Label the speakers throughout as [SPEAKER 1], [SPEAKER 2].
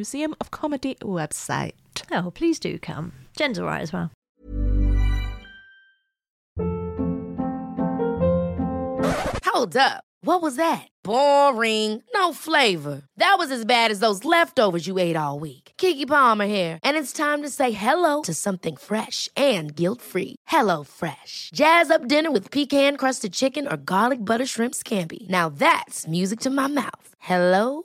[SPEAKER 1] Museum of Comedy website.
[SPEAKER 2] Oh, please do come. Jen's all right as well.
[SPEAKER 3] Hold up. What was that? Boring. No flavor. That was as bad as those leftovers you ate all week. Keke Palmer here, and it's time to say hello to something fresh and guilt-free. Hello Fresh. Jazz up dinner with pecan-crusted chicken or garlic butter shrimp scampi. Now that's music to my mouth. Hello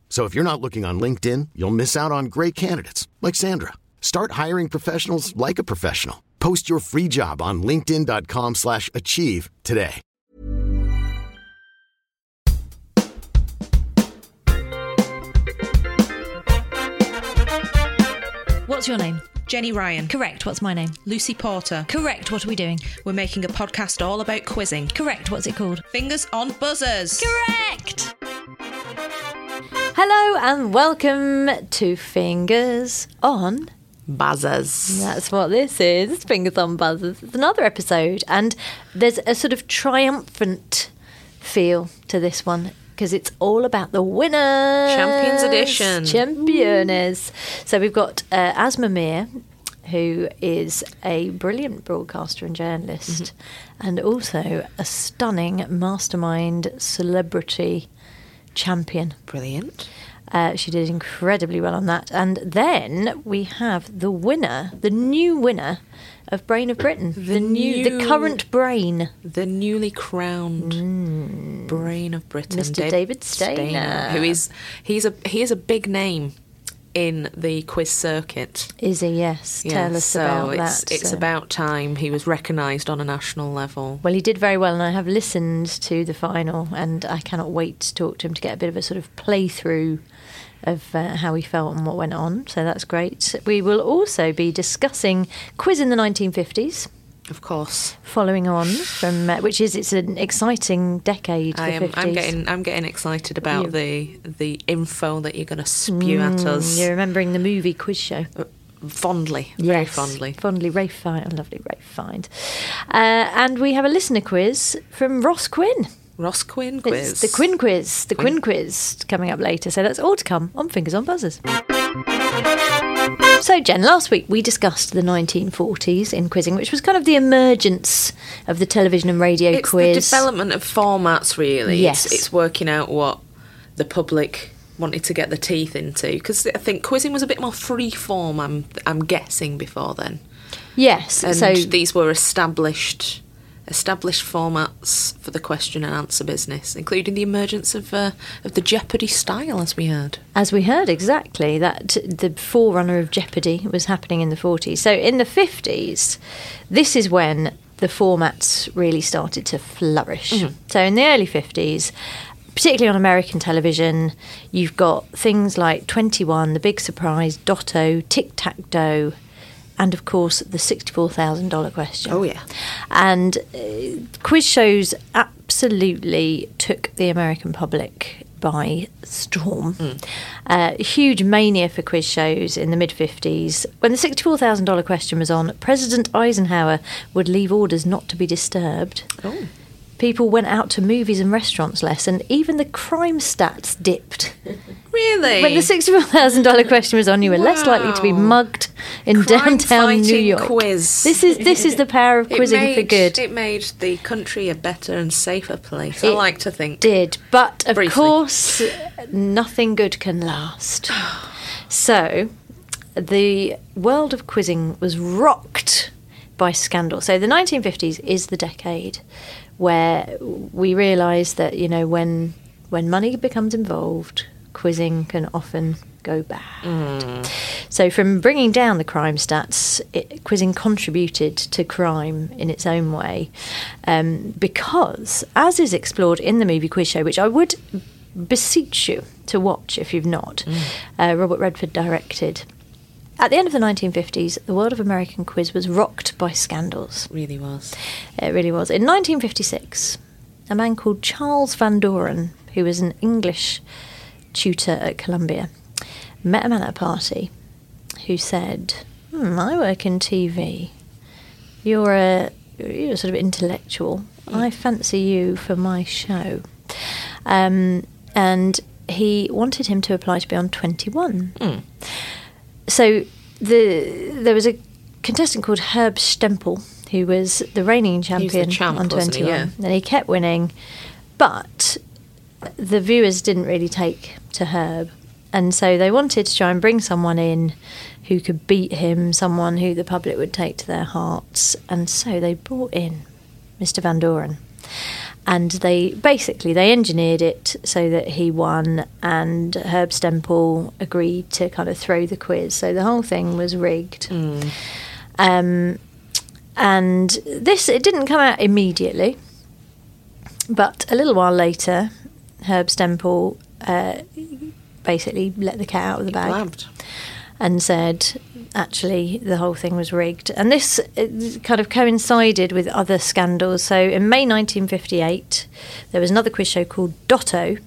[SPEAKER 4] So if you're not looking on LinkedIn, you'll miss out on great candidates like Sandra. Start hiring professionals like a professional. Post your free job on linkedin.com/achieve slash achieve today.
[SPEAKER 2] What's your name?
[SPEAKER 5] Jenny Ryan,
[SPEAKER 2] Correct. What's my name?
[SPEAKER 5] Lucy Porter.
[SPEAKER 2] Correct. What are we doing?
[SPEAKER 5] We're making a podcast all about quizzing.
[SPEAKER 2] Correct. What's it called?
[SPEAKER 5] Fingers on buzzers.
[SPEAKER 2] Correct. Hello and welcome to Fingers on
[SPEAKER 1] Buzzers.
[SPEAKER 2] That's what this is. It's Fingers on Buzzers. It's another episode, and there's a sort of triumphant feel to this one because it's all about the winners.
[SPEAKER 1] Champions edition.
[SPEAKER 2] Championers. So we've got uh, Asma Mir, who is a brilliant broadcaster and journalist, and also a stunning mastermind celebrity champion.
[SPEAKER 1] Brilliant.
[SPEAKER 2] Uh, she did incredibly well on that. And then we have the winner, the new winner of Brain of Britain, the, new, the current brain.
[SPEAKER 1] The newly crowned brain of Britain,
[SPEAKER 2] Mr. David Stainer.
[SPEAKER 1] who is he's a he is a big name in the quiz circuit.
[SPEAKER 2] Is he? Yes. Tell us
[SPEAKER 1] so
[SPEAKER 2] about
[SPEAKER 1] it's,
[SPEAKER 2] that.
[SPEAKER 1] It's
[SPEAKER 2] so-
[SPEAKER 1] about time he was recognised on a national level.
[SPEAKER 2] Well, he did very well, and I have listened to the final, and I cannot wait to talk to him to get a bit of a sort of playthrough of uh, how he felt and what went on. So that's great. We will also be discussing quiz in the 1950s.
[SPEAKER 1] Of course,
[SPEAKER 2] Following on from uh, which is it's an exciting decade.
[SPEAKER 1] I am.
[SPEAKER 2] 50s.
[SPEAKER 1] I'm getting. I'm getting excited about
[SPEAKER 2] You-
[SPEAKER 1] the the info that you're going to spew at us
[SPEAKER 2] You're remembering the movie quiz show.
[SPEAKER 1] fondly, very fondly.
[SPEAKER 2] Fondly, Ralph Fiennes. Lovely Ralph Fiennes. Uh, and we have a listener quiz from Ross Quinn.
[SPEAKER 1] Ross Quinn
[SPEAKER 2] It's
[SPEAKER 1] quiz.
[SPEAKER 2] the Quinn quiz. The
[SPEAKER 1] Quinn.
[SPEAKER 2] Quinn quiz coming up later. So that's all to come on Fingers on Buzzers. So, Jen, last week we discussed the 1940s in quizzing, which was kind of the emergence of the television and radio quiz.
[SPEAKER 1] It's
[SPEAKER 2] quiz.
[SPEAKER 1] the development of formats, really.
[SPEAKER 2] Yes.
[SPEAKER 1] It's, it's working out what the public wanted to get the teeth into because I think quizzing was a bit more free form. I'm I'm guessing before then,
[SPEAKER 2] yes.
[SPEAKER 1] and
[SPEAKER 2] so
[SPEAKER 1] these were established established formats for the question and answer business, including the emergence of uh, of the Jeopardy style, as we heard.
[SPEAKER 2] As we heard exactly, that the forerunner of Jeopardy was happening in the 40s. So in the 50s, this is when the formats really started to flourish. So in the early 50s, particularly on American television, you've got things like 21, The Big Surprise, Dotto, Tic Tac Doe, and of course the $64,000 question.
[SPEAKER 1] Oh, yeah.
[SPEAKER 2] And uh, quiz shows absolutely took the American public by storm. Uh, huge mania for quiz shows in the mid 50s. When the $64,000 question was on, President Eisenhower would leave orders not to be disturbed.
[SPEAKER 1] Oh.
[SPEAKER 2] People went out to movies and restaurants less, and even the crime stats dipped.
[SPEAKER 1] Really?
[SPEAKER 2] When the $64,000 question was on, you were less likely to be mugged in downtown New York.
[SPEAKER 1] quiz.
[SPEAKER 2] This is this is the power of quizzing
[SPEAKER 1] made,
[SPEAKER 2] for good.
[SPEAKER 1] It made the country a better and safer place. I like to think.
[SPEAKER 2] did, but of
[SPEAKER 1] Briefly.
[SPEAKER 2] course, nothing good can last. So, the world of quizzing was rocked by scandal. So, the 1950s is the decade where we realise that you know when when money becomes involved, quizzing can often go bad. So, from bringing down the crime stats, it, quizzing contributed to crime in its own way. Um, because, as is explored in the movie quiz show, which I would beseech you to watch if you've not, uh, Robert Redford directed. At the end of the 1950s, the world of American quiz was rocked by scandals.
[SPEAKER 1] really was.
[SPEAKER 2] It really was. In 1956, a man called Charles Van Doren, who was an English tutor at Columbia, met a man at a party who said, hmm, I work in TV. You're a, you're a sort of intellectual. I fancy you for my show. Um, and he wanted him to apply to be on 21 so the there was a contestant called Herb Stempel who was the reigning champion
[SPEAKER 1] champ,
[SPEAKER 2] on
[SPEAKER 1] wasn't he? Yeah.
[SPEAKER 2] and he kept winning but the viewers didn't really take to Herb and so they wanted to try and bring someone in who could beat him someone who the public would take to their hearts and so they brought in Mr Van Doren and they basically they engineered it so that he won and herb stempel agreed to kind of throw the quiz. So the whole thing was rigged. Um, and this it didn't come out immediately but a little while later herb stempel uh, basically let the cat out of the bag. And said actually the whole thing was rigged. And this uh, kind of coincided with other scandals. So in May 1958, there was another quiz show called Dotto,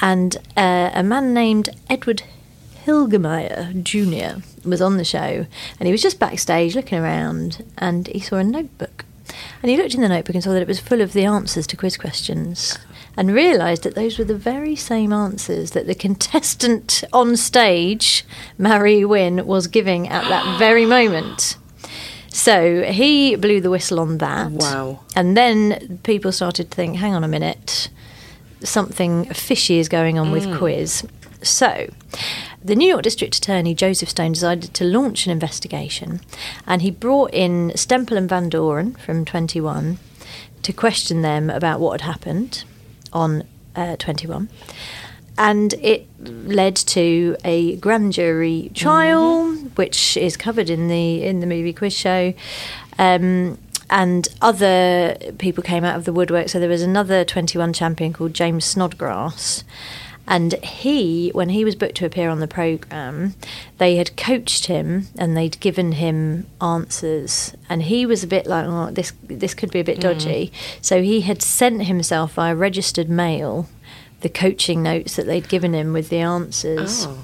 [SPEAKER 2] and uh, a man named Edward Hilgemeier Jr. was on the show, and he was just backstage looking around, and he saw a notebook. And he looked in the notebook and saw that it was full of the answers to quiz questions and realised that those were the very same answers that the contestant on stage, Marie Winn, was giving at that very moment. So he blew the whistle on that.
[SPEAKER 1] Wow.
[SPEAKER 2] And then people started to think, hang on a minute, something fishy is going on with mm. quiz. So, the New York District Attorney Joseph Stone decided to launch an investigation, and he brought in Stempel and Van Doren from 21 to question them about what had happened on uh, 21. And it led to a grand jury trial, which is covered in the in the movie quiz show. Um, and other people came out of the woodwork. So there was another 21 champion called James Snodgrass. And he, when he was booked to appear on the programme, they had coached him and they'd given him answers. And he was a bit like, oh, this, this could be a bit mm. dodgy. So he had sent himself via registered mail the coaching notes that they'd given him with the answers.
[SPEAKER 1] Oh.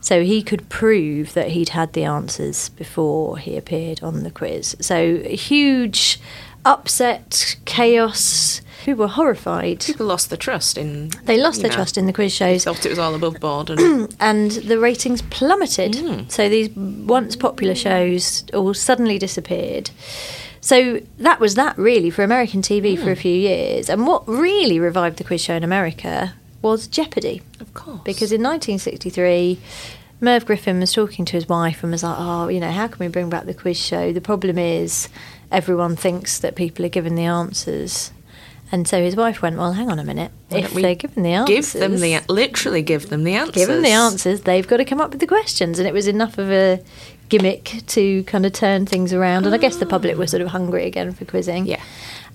[SPEAKER 2] So he could prove that he'd had the answers before he appeared on the quiz. So huge upset, chaos. People were horrified.
[SPEAKER 1] People lost their trust in.
[SPEAKER 2] They lost their
[SPEAKER 1] know,
[SPEAKER 2] trust in the quiz shows
[SPEAKER 1] Thought it was all above board, and
[SPEAKER 2] and the ratings plummeted.
[SPEAKER 1] Hmm.
[SPEAKER 2] So these once popular shows all suddenly disappeared. So that was that really for American TV
[SPEAKER 1] Hmm.
[SPEAKER 2] for a few years. And what really revived the quiz show in America was Jeopardy.
[SPEAKER 1] of course,
[SPEAKER 2] Because in 1963, Merv Griffin was talking to his wife and was like, oh, you know, how can we bring back the quiz show? The problem is everyone thinks that people are given the answers. And so his wife went, well, hang on a minute.
[SPEAKER 1] Why
[SPEAKER 2] If
[SPEAKER 1] we
[SPEAKER 2] they're given the answers...
[SPEAKER 1] give them the literally give them the answers.
[SPEAKER 2] Give them the answers. They've got to come up with the questions, and it was enough of a gimmick to kind of turn things around. And I guess the public were sort of hungry again for quizzing.
[SPEAKER 1] Yeah.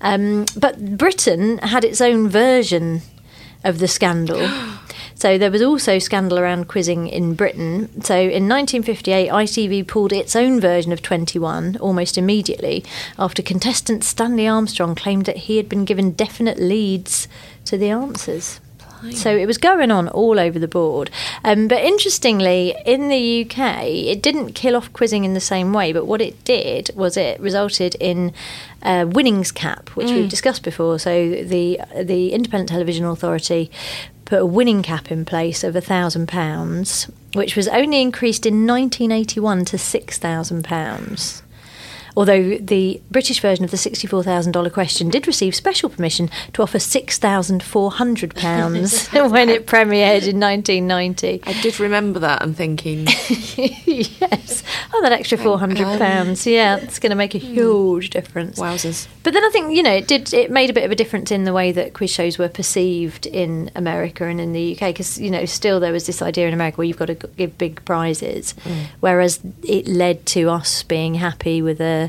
[SPEAKER 2] Um, but Britain had its own version of the scandal. So there was also scandal around quizzing in Britain. So in 1958, ITV pulled its own version of 21 almost immediately after contestant Stanley Armstrong claimed that he had been given definite leads to the answers. So it was going on all over the board. Um, but interestingly, in the UK, it didn't kill off quizzing in the same way. But what it did was it resulted in a winnings cap, which we've discussed before. So the the Independent Television Authority put a winning cap in place of a thousand pounds, which was only increased in 1981 to six thousand pounds. Although the British version of the $64,000 question did receive special permission to offer £6,400 when it premiered in 1990.
[SPEAKER 1] I did remember that and thinking,
[SPEAKER 2] yes. Oh, that extra £400. Yeah, it's going to make a hmm. huge difference.
[SPEAKER 1] wowzers.
[SPEAKER 2] But then I think you know it did. It made a bit of a difference in the way that quiz shows were perceived in America and in the UK because you know still there was this idea in America where you've got to give big prizes, hmm. whereas it led to us being happy with a.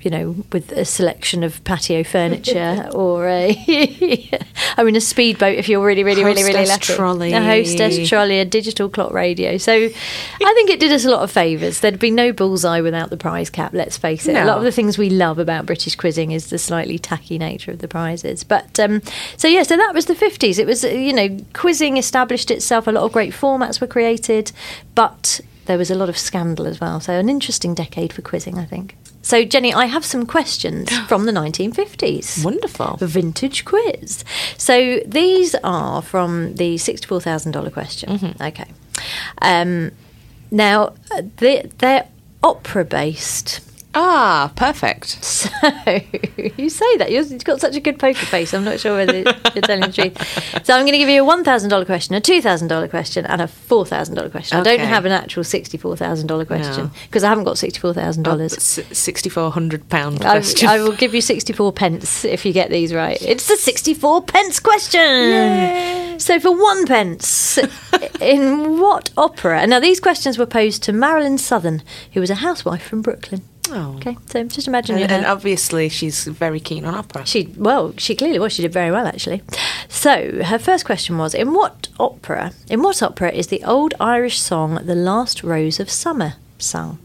[SPEAKER 2] You know, with a selection of patio furniture or a, I mean, a speedboat if you're really, really, really, really lucky.
[SPEAKER 1] trolley.
[SPEAKER 2] A hostess trolley, a digital clock radio. So I think it did us a lot of favours. There'd be no bullseye without the prize cap, let's face it. A lot of the things we love about British quizzing is the slightly tacky nature of the prizes. But um, so, yeah, so that was the 50s. It was, uh, you know, quizzing established itself, a lot of great formats were created, but there was a lot of scandal as well. So, an interesting decade for quizzing, I think. So, Jenny, I have some questions from the 1950s.
[SPEAKER 1] Wonderful.
[SPEAKER 2] A vintage quiz. So these are from the sixty-four thousand dollar question. Okay. Um, now uh, they, they're opera based.
[SPEAKER 1] Ah, perfect.
[SPEAKER 2] So you say that you've got such a good poker face. I'm not sure whether you're telling the truth. So I'm going to give you a one thousand dollar question, a two thousand dollar question, and a four thousand dollar question. I don't have an actual sixty-four thousand dollar question
[SPEAKER 1] No.
[SPEAKER 2] because I haven't got sixty-four thousand dollars.
[SPEAKER 1] Sixty-four hundred pound
[SPEAKER 2] I,
[SPEAKER 1] question.
[SPEAKER 2] I will give you 64 pence if you get these right. It's the 64 pence question. So, for one pence, in what opera? Now, these questions were posed to Marilyn Southern, who was a housewife from Brooklyn.
[SPEAKER 1] Oh.
[SPEAKER 2] Okay, so just imagine
[SPEAKER 1] and, and obviously she's very keen on opera.
[SPEAKER 2] She well, she clearly was. She did very well, actually. So her first question was: In what opera? In what opera is the old Irish song "The Last Rose of Summer" sung?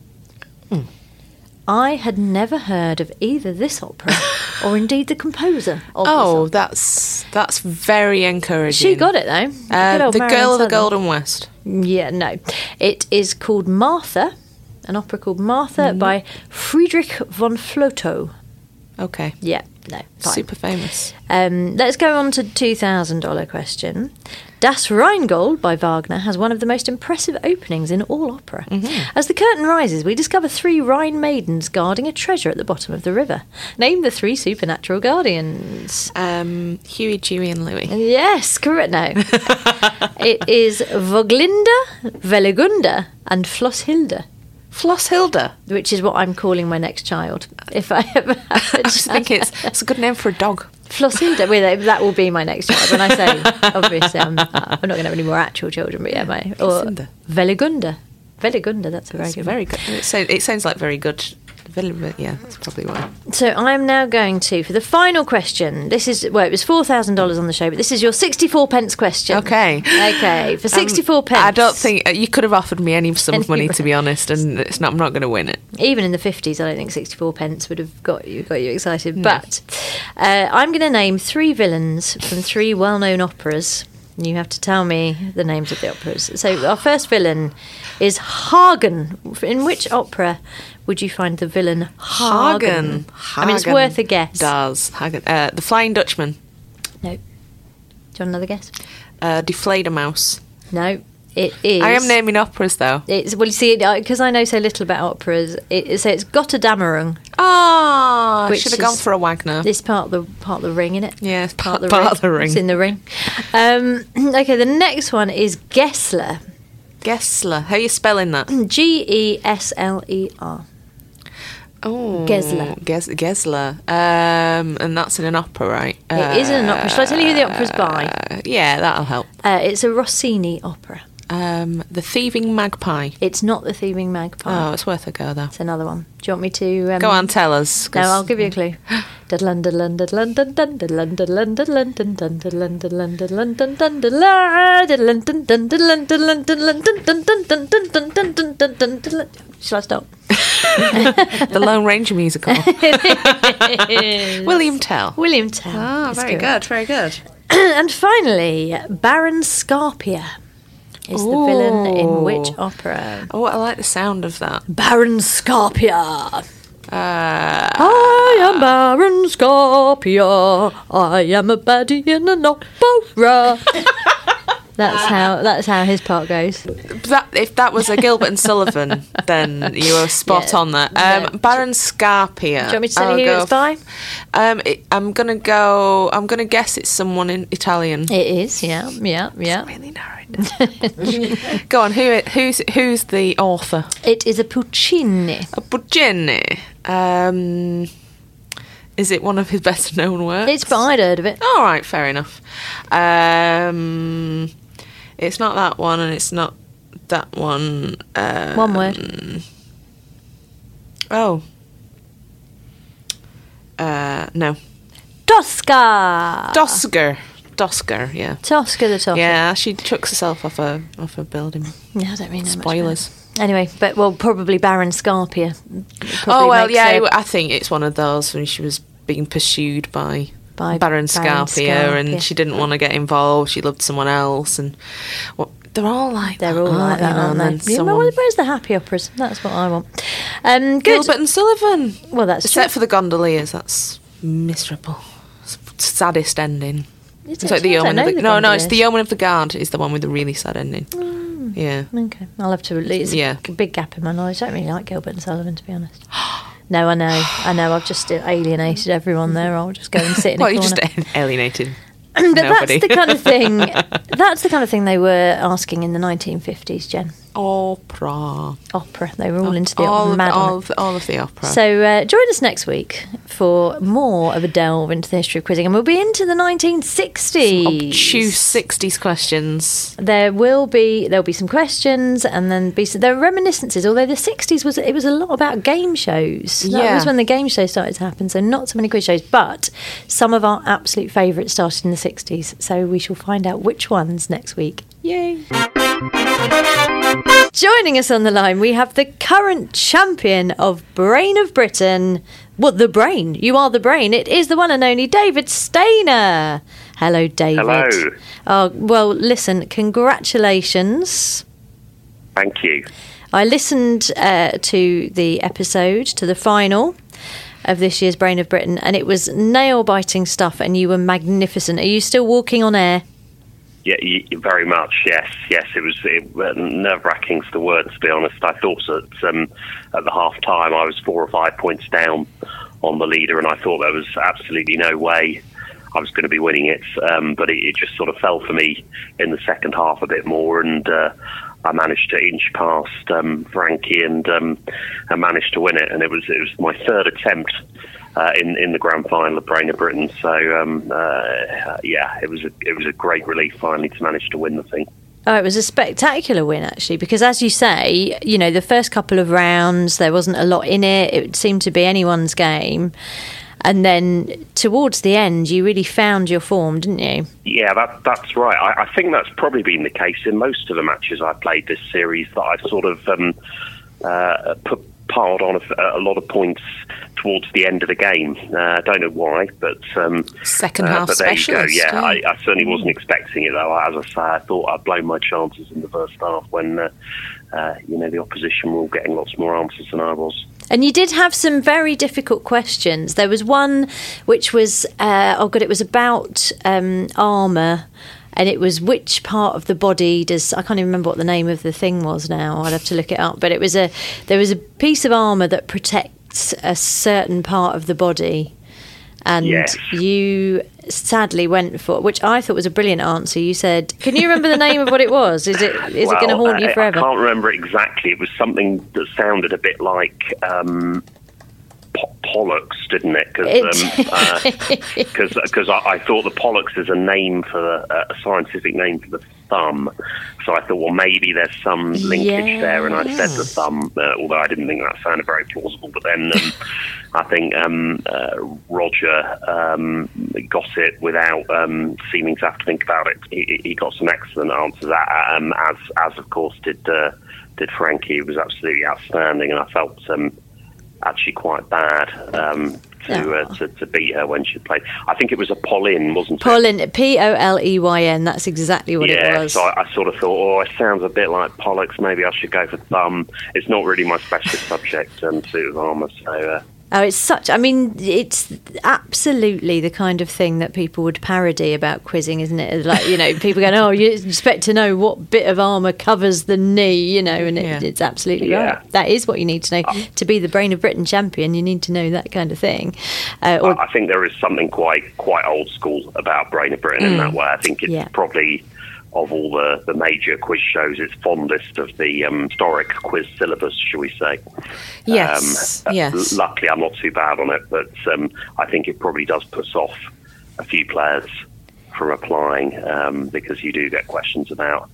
[SPEAKER 1] Hmm.
[SPEAKER 2] I had never heard of either this opera or indeed the composer. Of the
[SPEAKER 1] Oh,
[SPEAKER 2] song.
[SPEAKER 1] that's that's very encouraging.
[SPEAKER 2] she got it though.
[SPEAKER 1] Uh, the
[SPEAKER 2] Marilyn
[SPEAKER 1] Girl of the. Golden West.
[SPEAKER 2] Yeah, no. It is called Martha, an opera called Martha
[SPEAKER 1] Mm-hmm.
[SPEAKER 2] by Friedrich von Flotow.
[SPEAKER 1] Okay.
[SPEAKER 2] Yeah, no, fine.
[SPEAKER 1] Super famous.
[SPEAKER 2] Um, let's go on to the $2,000 question. Das Rheingold by Wagner has one of the most impressive openings in all opera. As the curtain rises, we discover three Rhine maidens guarding a treasure at the bottom of the river. Name the three supernatural guardians.
[SPEAKER 1] Um, Huey, Dewey, and Louie.
[SPEAKER 2] Yes, correct. No, it is Woglinde, Wellgunde, and Flosshilde,
[SPEAKER 1] Flosshilde.
[SPEAKER 2] which is what I'm calling my next child. If I ever have
[SPEAKER 1] I was thinking it's, it's a good name for a dog.
[SPEAKER 2] Flosshilde, well, that will be my next child. When I say, obviously, I'm, I'm not going to have any more actual children, but yeah, my or. Wellgunde, Wellgunde. That's a very
[SPEAKER 1] It's
[SPEAKER 2] good.
[SPEAKER 1] very good. It, it sounds like very good. Yeah, that's probably why.
[SPEAKER 2] So I'm now going to for the final question. This is well, it was four thousand dollars on the show, but this is your sixty-four pence question.
[SPEAKER 1] Okay.
[SPEAKER 2] Okay, for
[SPEAKER 1] Um,
[SPEAKER 2] sixty-four pence.
[SPEAKER 1] I don't think uh, you could have offered me any sum of money, to be honest, and it's not. I'm not going to win it.
[SPEAKER 2] even in the 50s, I don't think 64 pence would have got you got you excited. But uh, I'm going to name three villains from three well-known operas. You have to tell me the names of the operas. So our first villain is Hagen. In which opera would you find the villain Hagen?
[SPEAKER 1] Hagen.
[SPEAKER 2] I mean, it's worth a guess.
[SPEAKER 1] Does Hagen? Uh, the Flying Dutchman.
[SPEAKER 2] No. Do you want another guess?
[SPEAKER 1] Uh, Die Fledermaus.
[SPEAKER 2] No. It is.
[SPEAKER 1] I am naming operas though.
[SPEAKER 2] It's well, you see, because I know so little about operas. It, so it's Gotterdammerung.
[SPEAKER 1] Ah,
[SPEAKER 2] Which
[SPEAKER 1] should have gone for a Wagner.
[SPEAKER 2] This part of the part of the ring in it.
[SPEAKER 1] Yeah, it's part-
[SPEAKER 2] of
[SPEAKER 1] part of the ring.
[SPEAKER 2] It's in the ring. Um, okay, the next one is Gessler.
[SPEAKER 1] Gessler. How are you spelling that?
[SPEAKER 2] G E S L E R.
[SPEAKER 1] Oh,
[SPEAKER 2] Gessler.
[SPEAKER 1] Ges- Gessler. Um, and that's in an opera, right?
[SPEAKER 2] It is in an opera. Shall I tell you who the opera's by?
[SPEAKER 1] Uh, yeah, that'll help.
[SPEAKER 2] Uh, it's a Rossini opera
[SPEAKER 1] um, The Thieving Magpie.
[SPEAKER 2] It's not The Thieving Magpie.
[SPEAKER 1] Oh, it's worth a go, though.
[SPEAKER 2] It's another one. Do you want me to. Um,
[SPEAKER 1] go on, tell us.
[SPEAKER 2] No, I'll give you a clue. Shall I stop?
[SPEAKER 1] the Lone Ranger musical. William Tell.
[SPEAKER 2] William Tell.
[SPEAKER 5] Ah,
[SPEAKER 2] oh,
[SPEAKER 5] very good. good, very good.
[SPEAKER 2] and finally, Baron Scarpia is the villain in which opera?
[SPEAKER 1] Oh, I like the sound of that.
[SPEAKER 2] Baron Scarpia.
[SPEAKER 1] Uh,
[SPEAKER 2] I am Baron Scarpia. I am a baddie in an opera. that's how that's how his part goes.
[SPEAKER 1] that, if that was a Gilbert and Sullivan, then you were spot
[SPEAKER 2] Yeah.
[SPEAKER 1] on there. Um,
[SPEAKER 2] Yeah.
[SPEAKER 1] Baron Scarpia.
[SPEAKER 2] Do you want me to tell you who it's by?
[SPEAKER 1] Um, it, I'm gonna go. I'm gonna guess it's someone in Italian.
[SPEAKER 2] It is, yeah, yeah, yeah.
[SPEAKER 1] really narrowed. Go on. Who? Who's who's the author?
[SPEAKER 2] It is a Puccini.
[SPEAKER 1] A Puccini. Um, is it one of his best known works?
[SPEAKER 2] It's but I'd heard of it.
[SPEAKER 1] All right, fair enough. Um, it's not that one, and it's not that one. Um,
[SPEAKER 2] One word.
[SPEAKER 1] Oh. Uh, no.
[SPEAKER 2] Tosca.
[SPEAKER 1] Dosker. Dosker, yeah.
[SPEAKER 2] Tosca the Tosca.
[SPEAKER 1] Yeah, she chucks herself off a off a building.
[SPEAKER 2] Yeah, I don't mean
[SPEAKER 1] Spoilers.
[SPEAKER 2] Anyway, but well, probably Baron Scarpia.
[SPEAKER 1] Oh well,
[SPEAKER 2] makes
[SPEAKER 1] yeah.
[SPEAKER 2] a-
[SPEAKER 1] I think it's one of those when she was being pursued by,
[SPEAKER 2] By
[SPEAKER 1] Baron
[SPEAKER 2] Baron
[SPEAKER 1] Scarpia, and she didn't want to get involved. She loved someone else, and well, they're all like
[SPEAKER 2] They're
[SPEAKER 1] that,
[SPEAKER 2] all like that, aren't
[SPEAKER 1] And
[SPEAKER 2] they?
[SPEAKER 1] then someone-
[SPEAKER 2] well, where's the happy operas? That's what I want. Um, good.
[SPEAKER 1] Gilbert and Sullivan.
[SPEAKER 2] Well, that's
[SPEAKER 1] Except
[SPEAKER 2] true.
[SPEAKER 1] for the gondoliers, that's miserable. Saddest ending. It's like the Yeoman of the,
[SPEAKER 2] the
[SPEAKER 1] no, no, it's the Yeoman of the Guard is the one with the really sad ending. Mm. Yeah.
[SPEAKER 2] Okay, I'll have to. It's
[SPEAKER 1] Yeah.
[SPEAKER 2] a big gap in my knowledge. I don't really like Gilbert and Sullivan, to be honest. No, I know, I know. I've just uh, alienated everyone there. I'll just go and sit in
[SPEAKER 1] Well,
[SPEAKER 2] a
[SPEAKER 1] you
[SPEAKER 2] corner.
[SPEAKER 1] just alienated.
[SPEAKER 2] but
[SPEAKER 1] nobody.
[SPEAKER 2] that's the kind of thing. That's the kind of thing they were asking in the 1950s, Jen.
[SPEAKER 1] Opera.
[SPEAKER 2] Opera. They were all into the
[SPEAKER 1] all,
[SPEAKER 2] opera.
[SPEAKER 1] of, all, of, all of the opera.
[SPEAKER 2] So uh, join us next week for more of a delve into the history of quizzing, and we'll be into the 1960s.
[SPEAKER 1] Obtuse 60s questions.
[SPEAKER 2] There will be there'll be some questions, and then be some, there are reminiscences. Although the 60s was it was a lot about game shows. That
[SPEAKER 1] Yeah.
[SPEAKER 2] was when the game shows started to happen. So not so many quiz shows, but some of our absolute favourites started in the 60s. So we shall find out which ones next week.
[SPEAKER 1] Yay.
[SPEAKER 2] Joining us on the line, we have the current champion of Brain of Britain. What the brain? You are the brain. It is the one and only David Stainer. Hello, David.
[SPEAKER 6] Hello.
[SPEAKER 2] Oh well, listen. Congratulations.
[SPEAKER 6] Thank you.
[SPEAKER 2] I listened uh, to the episode, to the final of this year's Brain of Britain, and it was nail biting stuff. And you were magnificent. Are you still walking on air?
[SPEAKER 6] Yeah, very much. Yes, yes. It was nerve wracking. the word. To be honest, I thought that um, at the half time I was four or five points down on the leader, and I thought there was absolutely no way I was going to be winning it. Um, but it, it just sort of fell for me in the second half a bit more, and uh, I managed to inch past um, Frankie and um, and managed to win it. And it was it was my third attempt uh, in in the grand final of Brain of Britain. So um, uh, yeah, it was a, it was a great relief finally to manage to win the thing.
[SPEAKER 2] Oh, it was a spectacular win, actually, because as you say, you know, the first couple of rounds, there wasn't a lot in it. It seemed to be anyone's game. And then towards the end, you really found your form, didn't you?
[SPEAKER 6] Yeah, that, that's right. I, I think that's probably been the case in most of the matches I played this series. That I've sort of um, uh, put piled on a, a lot of points towards the end of the game. Uh, I don't know why, but um,
[SPEAKER 1] Second
[SPEAKER 6] uh,
[SPEAKER 1] half
[SPEAKER 6] but there you go.
[SPEAKER 1] specialist,
[SPEAKER 6] Yeah,
[SPEAKER 1] yeah.
[SPEAKER 6] I, I certainly wasn't expecting it though. As I say, I thought I'd blown my chances in the first half when uh, uh, you know the opposition were getting lots more answers than I was.
[SPEAKER 2] And you did have some very difficult questions. There was one which was, uh, oh god, it was about um, armour. And it was which part of the body does I can't even remember what the name of the thing was now. I'd have to look it up. But it was a there was a piece of armour that protects a certain part of the body. And
[SPEAKER 6] Yes.
[SPEAKER 2] you sadly went for which I thought was a brilliant answer. You said, "Can you remember the name of what it was? Is it is it going to
[SPEAKER 6] Well,
[SPEAKER 2] haunt you forever?"
[SPEAKER 6] I can't remember exactly. It was something that sounded a bit like um, po- pollex, didn't it? Because
[SPEAKER 2] It-
[SPEAKER 6] because I, I thought the pollex is a name for uh, a scientific name for the thumb. So I thought, well, maybe there's some linkage there, and I said the thumb, uh, although I didn't think that sounded very plausible. But then um, I think um, uh, Roger um, got it without um, seeming to have to think about it. He, he got some excellent answers, uh, um, as as of course did uh, did Frankie. It was absolutely outstanding, and I felt. Um, actually quite bad um, to, uh,
[SPEAKER 2] Oh.
[SPEAKER 6] to to beat her when she played. I think it was a Pauline, wasn't it?
[SPEAKER 2] poleyn, P O L E Y N. That's exactly what
[SPEAKER 6] yeah,
[SPEAKER 2] it was.
[SPEAKER 6] Yeah, so I, I sort of thought, oh, it sounds a bit like pollex. Maybe I should go for thumb. It's not really my specialist subject, um, suit of armour. So uh,
[SPEAKER 2] Oh, it's such. I mean, it's absolutely the kind of thing that people would parody about quizzing, isn't it? Like, you know, people going, "Oh, you expect to know what bit of armour covers the knee," you know, and it,
[SPEAKER 1] Yeah.
[SPEAKER 2] it's absolutely
[SPEAKER 6] Yeah.
[SPEAKER 2] right. That is what you need to know to be the brain of Britain champion. You need to know that kind of thing. Uh, or
[SPEAKER 6] I I think there is something quite quite old school about Brain of Britain in that way. I think it's
[SPEAKER 2] Yeah.
[SPEAKER 6] probably of all the, the major quiz shows, it's fondest of the um, historic quiz syllabus, shall we say?
[SPEAKER 1] Yes,
[SPEAKER 6] Um, uh,
[SPEAKER 1] yes.
[SPEAKER 6] Luckily, I'm not too bad on it, but um, I think it probably does put off a few players from applying um, because you do get questions about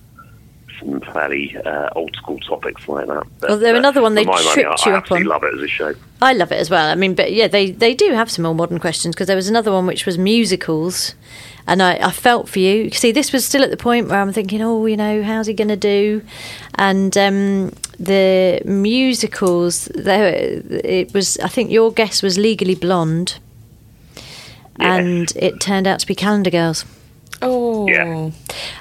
[SPEAKER 6] some fairly uh, old school topics like that. But,
[SPEAKER 2] Well, there
[SPEAKER 6] uh,
[SPEAKER 2] another one they
[SPEAKER 6] money,
[SPEAKER 2] tripped
[SPEAKER 6] I,
[SPEAKER 2] you
[SPEAKER 6] I
[SPEAKER 2] up
[SPEAKER 6] absolutely
[SPEAKER 2] on.
[SPEAKER 6] love it as a show.
[SPEAKER 2] I love it as well. I mean, but yeah, they, they do have some more modern questions because there was another one which was musicals. And I, I felt for you. See, this was still at the point where I'm thinking, oh, you know, how's he going to do? And um, the musicals, there, it was, I think your guess was Legally Blonde. And it turned out to be Calendar Girls.
[SPEAKER 1] Oh,
[SPEAKER 6] Yeah. Really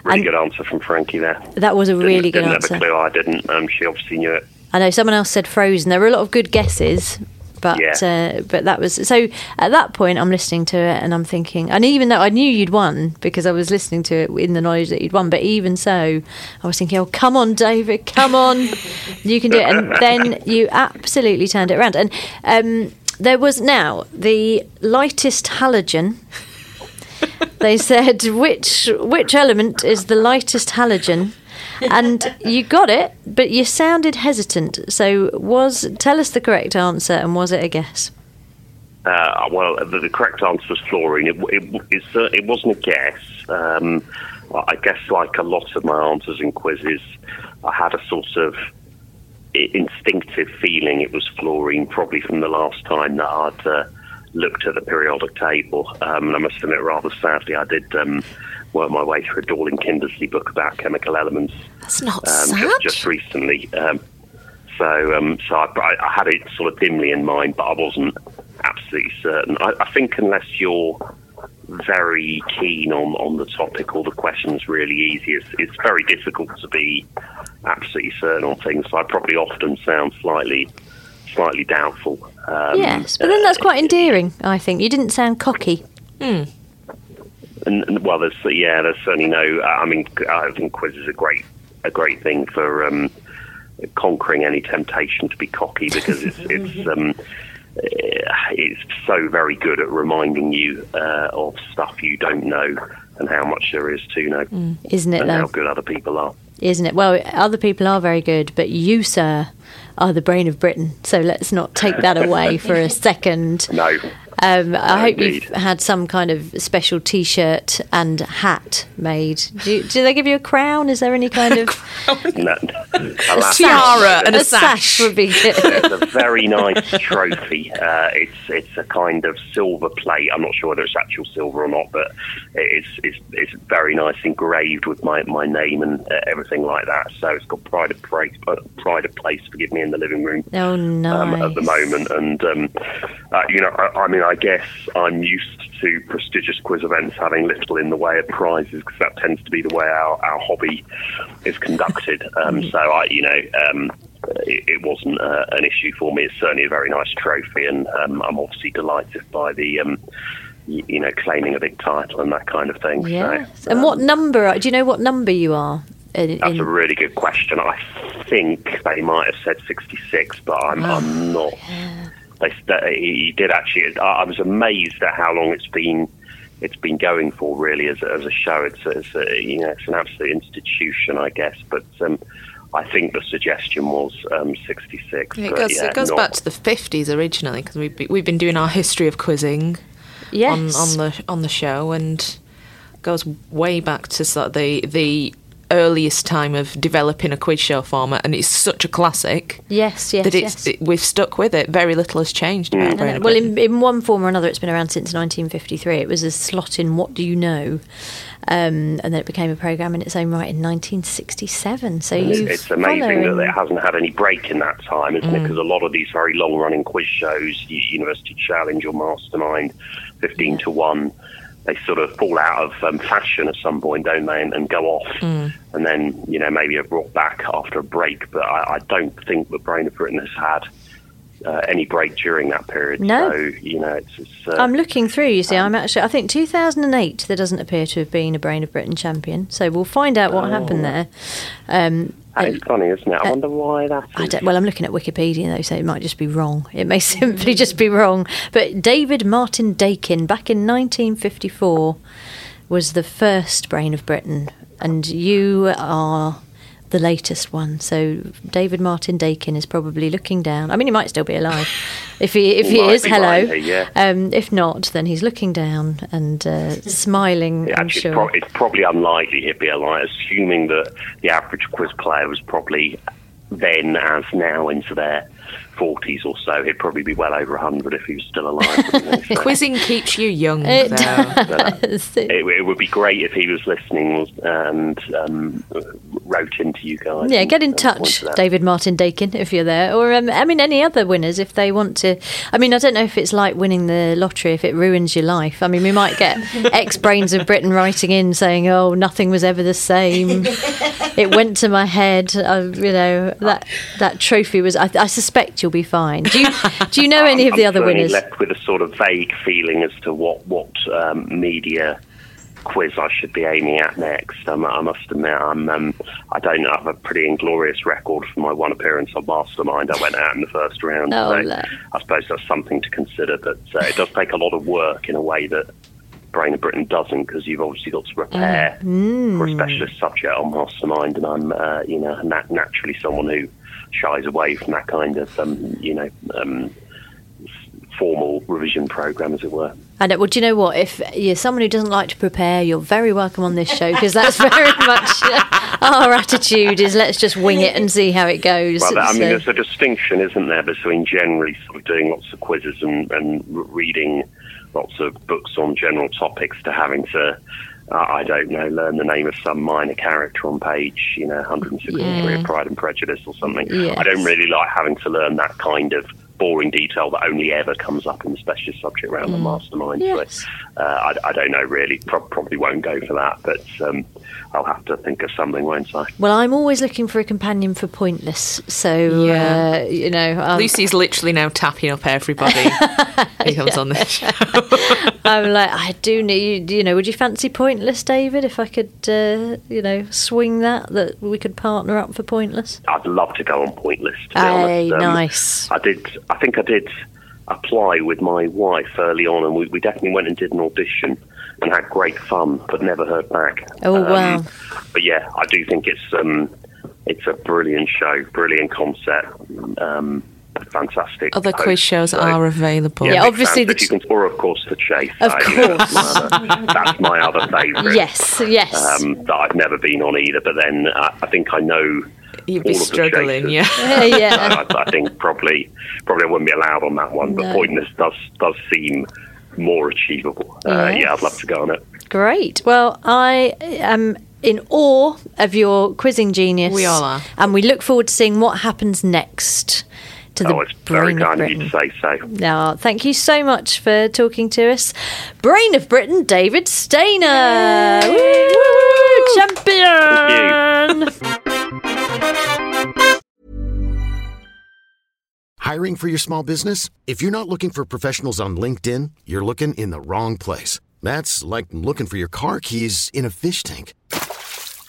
[SPEAKER 2] And-
[SPEAKER 6] good answer from Frankie there.
[SPEAKER 2] That was a
[SPEAKER 6] Didn't,
[SPEAKER 2] really good
[SPEAKER 6] didn't
[SPEAKER 2] answer.
[SPEAKER 6] have a clue. I didn't. Um, she obviously knew it.
[SPEAKER 2] I know someone else said Frozen. There were a lot of good guesses, but
[SPEAKER 6] Yeah.
[SPEAKER 2] uh, but that was so. At that point, I'm listening to it and I'm thinking, and even though I knew you'd won because I was listening to it in the knowledge that you'd won, but even so, I was thinking, oh come on, David, come on, you can do it. And then you absolutely turned it around. And um, there was now the lightest halogen. They said which which element is the lightest halogen, and you got it, but you sounded hesitant. So was tell us the correct answer, and was it a guess?
[SPEAKER 6] Uh, well, the, the correct answer was fluorine. It, it, uh, it wasn't a guess. Um, I guess, like a lot of my answers in quizzes, I had a sort of instinctive feeling it was fluorine, probably from the last time that I'd uh, looked at the periodic table. Um, and I must admit, rather sadly, I did um, work my way through a Dorling Kindersley book about chemical elements
[SPEAKER 1] that's not
[SPEAKER 6] um,
[SPEAKER 1] sad.
[SPEAKER 6] just, just recently. Um, so, um, so I, I- I had it sort of dimly in mind, but I wasn't absolutely certain. I, I think unless you're very keen on, on the topic or the question's really easy, it's, it's very difficult to be absolutely certain on things. So I probably often sound slightly slightly doubtful. Um,
[SPEAKER 2] yes, but then that's quite endearing. I think you didn't sound cocky.
[SPEAKER 6] and, and well, there's yeah, there's certainly no. I mean, I think quiz is a great a great thing for um, conquering any temptation to be cocky because it's it's um, eh, it's so very good at reminding you uh, of stuff you don't know and how much there is to know
[SPEAKER 2] Isn't it
[SPEAKER 6] and how good other people are.
[SPEAKER 2] Isn't it? Well, other people are very good, but you, sir, are the brain of Britain. So let's not take that away for a second.
[SPEAKER 6] No,
[SPEAKER 2] Um, I hope
[SPEAKER 6] indeed.
[SPEAKER 2] you've had some kind of special T-shirt and hat made. Do, do they give you a crown? Is there any kind of
[SPEAKER 6] no, alas,
[SPEAKER 1] tiara and a
[SPEAKER 2] sash
[SPEAKER 1] sash.
[SPEAKER 2] would be good.
[SPEAKER 6] it's a very nice trophy. Uh, it's it's a kind of silver plate. I'm not sure whether it's actual silver or not, but it's it's, it's very nice, engraved with my, my name and uh, everything like that. So it's got pride of place, uh, pride of place. Forgive me in the living room
[SPEAKER 2] Oh, nice.
[SPEAKER 6] um, at the moment. And, um, uh, you know, I, I mean, I guess I'm used to prestigious quiz events having little in the way of prizes because that tends to be the way our, our hobby is conducted. Um, so, I, you know, um, it, it wasn't uh, an issue for me. It's certainly a very nice trophy, and um, I'm obviously delighted by the. Um, y- you know, claiming a big title and that kind of thing.
[SPEAKER 2] Yes.
[SPEAKER 6] So,
[SPEAKER 2] and
[SPEAKER 6] um,
[SPEAKER 2] what number? Do you know what number you are? In,
[SPEAKER 6] That's
[SPEAKER 2] in-
[SPEAKER 6] a really good question. I think they might have said 66, but I'm,
[SPEAKER 2] Oh,
[SPEAKER 6] I'm not. They, they, he did actually. I, I was amazed at how long it's been. It's been going for really as a, as a show. It's, it's a, you know it's an absolute institution, I guess. But um, I think the suggestion was um, 66.
[SPEAKER 1] It goes,
[SPEAKER 6] yeah,
[SPEAKER 1] it goes
[SPEAKER 6] not-
[SPEAKER 1] back to the 50s originally because we've, be, we've been doing our history of quizzing
[SPEAKER 2] yes.
[SPEAKER 1] on, on the on the show and goes way back to sort of the the earliest time of developing a quiz show format, and it's such a classic
[SPEAKER 2] Yes, yes,
[SPEAKER 1] that it's
[SPEAKER 2] yes.
[SPEAKER 1] it- we've stuck with it. Very little has changed about
[SPEAKER 2] And,
[SPEAKER 1] Brain
[SPEAKER 2] uh,
[SPEAKER 1] of
[SPEAKER 2] well, in, in one form or another, it's been around since 1953. It was a slot in What Do You Know? Um, and then it became a programme in its own right in 1967. So
[SPEAKER 6] It's, it's amazing
[SPEAKER 2] following-
[SPEAKER 6] that it hasn't had any break in that time, isn't it?
[SPEAKER 2] Mm.
[SPEAKER 6] Because a lot of these very long-running quiz shows, University Challenge or Mastermind, fifteen to one, they sort of fall out of um, fashion at some point, don't they, and, and go off,
[SPEAKER 2] Mm.
[SPEAKER 6] and then you know maybe are brought back after a break. But I, I don't think that Brain of Britain has had. Uh, any break during that period?
[SPEAKER 2] No.
[SPEAKER 6] So you know, it's. it's uh,
[SPEAKER 2] I'm looking through. You see, I'm actually. I think 2008. There doesn't appear to have been a Brain of Britain champion. So we'll find out what happened there. Um,
[SPEAKER 6] is funny, isn't it? I uh, wonder why that.
[SPEAKER 2] I don't, well, I'm looking at Wikipedia though, so it might just be wrong. It may simply just be wrong. But David Martin Dakin, back in 1954, was the first Brain of Britain, and you are the latest one. So David Martin Dakin is probably looking down. I mean, he might still be alive. If he if he is, hello.
[SPEAKER 6] here, yeah.
[SPEAKER 2] Um, if not, then he's looking down and uh, smiling.
[SPEAKER 6] Yeah,
[SPEAKER 2] I'm
[SPEAKER 6] actually,
[SPEAKER 2] sure.
[SPEAKER 6] it's, pro- it's probably unlikely he'd be alive, assuming that the average quiz player was probably then, as now, into their 40s or so. He'd probably be well over 100 if he was still alive. So
[SPEAKER 1] Quizzing keeps you young,
[SPEAKER 2] It
[SPEAKER 1] though.
[SPEAKER 2] does.
[SPEAKER 6] it, it would be great if he was listening and um, wrote into you guys.
[SPEAKER 2] Yeah,
[SPEAKER 6] and-
[SPEAKER 2] get in
[SPEAKER 6] and
[SPEAKER 2] touch. David Martin Dakin, if you're there, or um, I mean any other winners if they want to. I mean, I don't know if it's like winning the lottery if it ruins your life. I mean, we might get ex brains of Britain writing in saying, "Oh, nothing was ever the same. It went to my head. I, you know that that trophy was. I, I suspect you'll be fine. Do you do you know any
[SPEAKER 6] I'm-
[SPEAKER 2] of the
[SPEAKER 6] I'm
[SPEAKER 2] other winners?
[SPEAKER 6] left with a sort of vague feeling as to what what um, media quiz I should be aiming at next. Um, I must admit, I'm um, I don't have a pretty inglorious record for my one appearance on Mastermind. I went out in the first round,
[SPEAKER 2] Oh,
[SPEAKER 6] so. I suppose that's something to consider. But uh, it does take a lot of work in a way that. Brain of Britain doesn't because you've obviously got to prepare
[SPEAKER 2] Mm.
[SPEAKER 6] for a specialist subject on Mastermind, and I'm, uh, you know, nat- naturally someone who shies away from that kind of, um, you know, um, formal revision program, as it were.
[SPEAKER 2] And uh, well, do you know what? If you're someone who doesn't like to prepare, you're very welcome on this show because that's very much uh, our attitude. Is let's just wing it and see how it goes.
[SPEAKER 6] Well, I mean,
[SPEAKER 2] So-
[SPEAKER 6] there's a distinction, isn't there, between generally sort of doing lots of quizzes and, and reading lots of books on general topics to having to, I don't know, learn the name of some minor character on page, you know, 163 of Pride and Prejudice or something.
[SPEAKER 2] Yes.
[SPEAKER 6] I don't really like having to learn that kind of boring detail that only ever comes up in the specialist subject round the Mastermind.
[SPEAKER 2] Yes.
[SPEAKER 6] So, uh, I, I don't know, really. Pro- probably won't go for that, but um, I'll have to think of something, won't I?
[SPEAKER 2] Well, I'm always looking for a companion for Pointless. So,
[SPEAKER 1] Yeah.
[SPEAKER 2] uh, you know, um,
[SPEAKER 1] Lucy's literally now tapping up everybody who comes on this show.
[SPEAKER 2] I'm like, I do need, you know, would you fancy Pointless, David? If I could, uh, you know, swing that, that we could partner up for Pointless?
[SPEAKER 6] I'd love to go on Pointless.
[SPEAKER 2] Hey,
[SPEAKER 6] Um,
[SPEAKER 2] nice.
[SPEAKER 6] I did. I think I did apply with my wife early on, and we, we definitely went and did an audition and had great fun, but never heard back.
[SPEAKER 2] Oh, wow.
[SPEAKER 6] But yeah, I do think it's um, it's a brilliant show, brilliant concept, um, fantastic.
[SPEAKER 1] Other
[SPEAKER 6] host.
[SPEAKER 1] quiz shows
[SPEAKER 6] So,
[SPEAKER 1] are available.
[SPEAKER 2] Yeah,
[SPEAKER 6] big
[SPEAKER 2] obviously the
[SPEAKER 6] you
[SPEAKER 2] ch-
[SPEAKER 6] can, or of course the chase.
[SPEAKER 2] Of
[SPEAKER 6] you know,
[SPEAKER 2] course.
[SPEAKER 6] that's my other, that's my other favourite.
[SPEAKER 2] Yes, yes.
[SPEAKER 6] Um, that I've never been on either, but then uh, I think I know
[SPEAKER 1] You'd be
[SPEAKER 6] all of the
[SPEAKER 1] struggling,
[SPEAKER 6] chasers.
[SPEAKER 1] yeah.
[SPEAKER 2] yeah.
[SPEAKER 6] I, I think probably probably I wouldn't be allowed on that one, but
[SPEAKER 2] No.
[SPEAKER 6] Pointless does does seem more achievable. Uh,
[SPEAKER 2] Yes.
[SPEAKER 6] Yeah, I'd love to go on it.
[SPEAKER 2] Great. Well, I am in awe of your quizzing genius.
[SPEAKER 1] We all are.
[SPEAKER 2] And we look forward to seeing what happens next to the
[SPEAKER 6] Oh, it's very
[SPEAKER 2] Brain of
[SPEAKER 6] kind of you to say so.
[SPEAKER 2] No, thank you so much for talking to us. Brain of Britain, David Stainer. Woo, champion.
[SPEAKER 4] Hiring for your small business? If you're not looking for professionals on LinkedIn, you're looking in the wrong place. That's like looking for your car keys in a fish tank.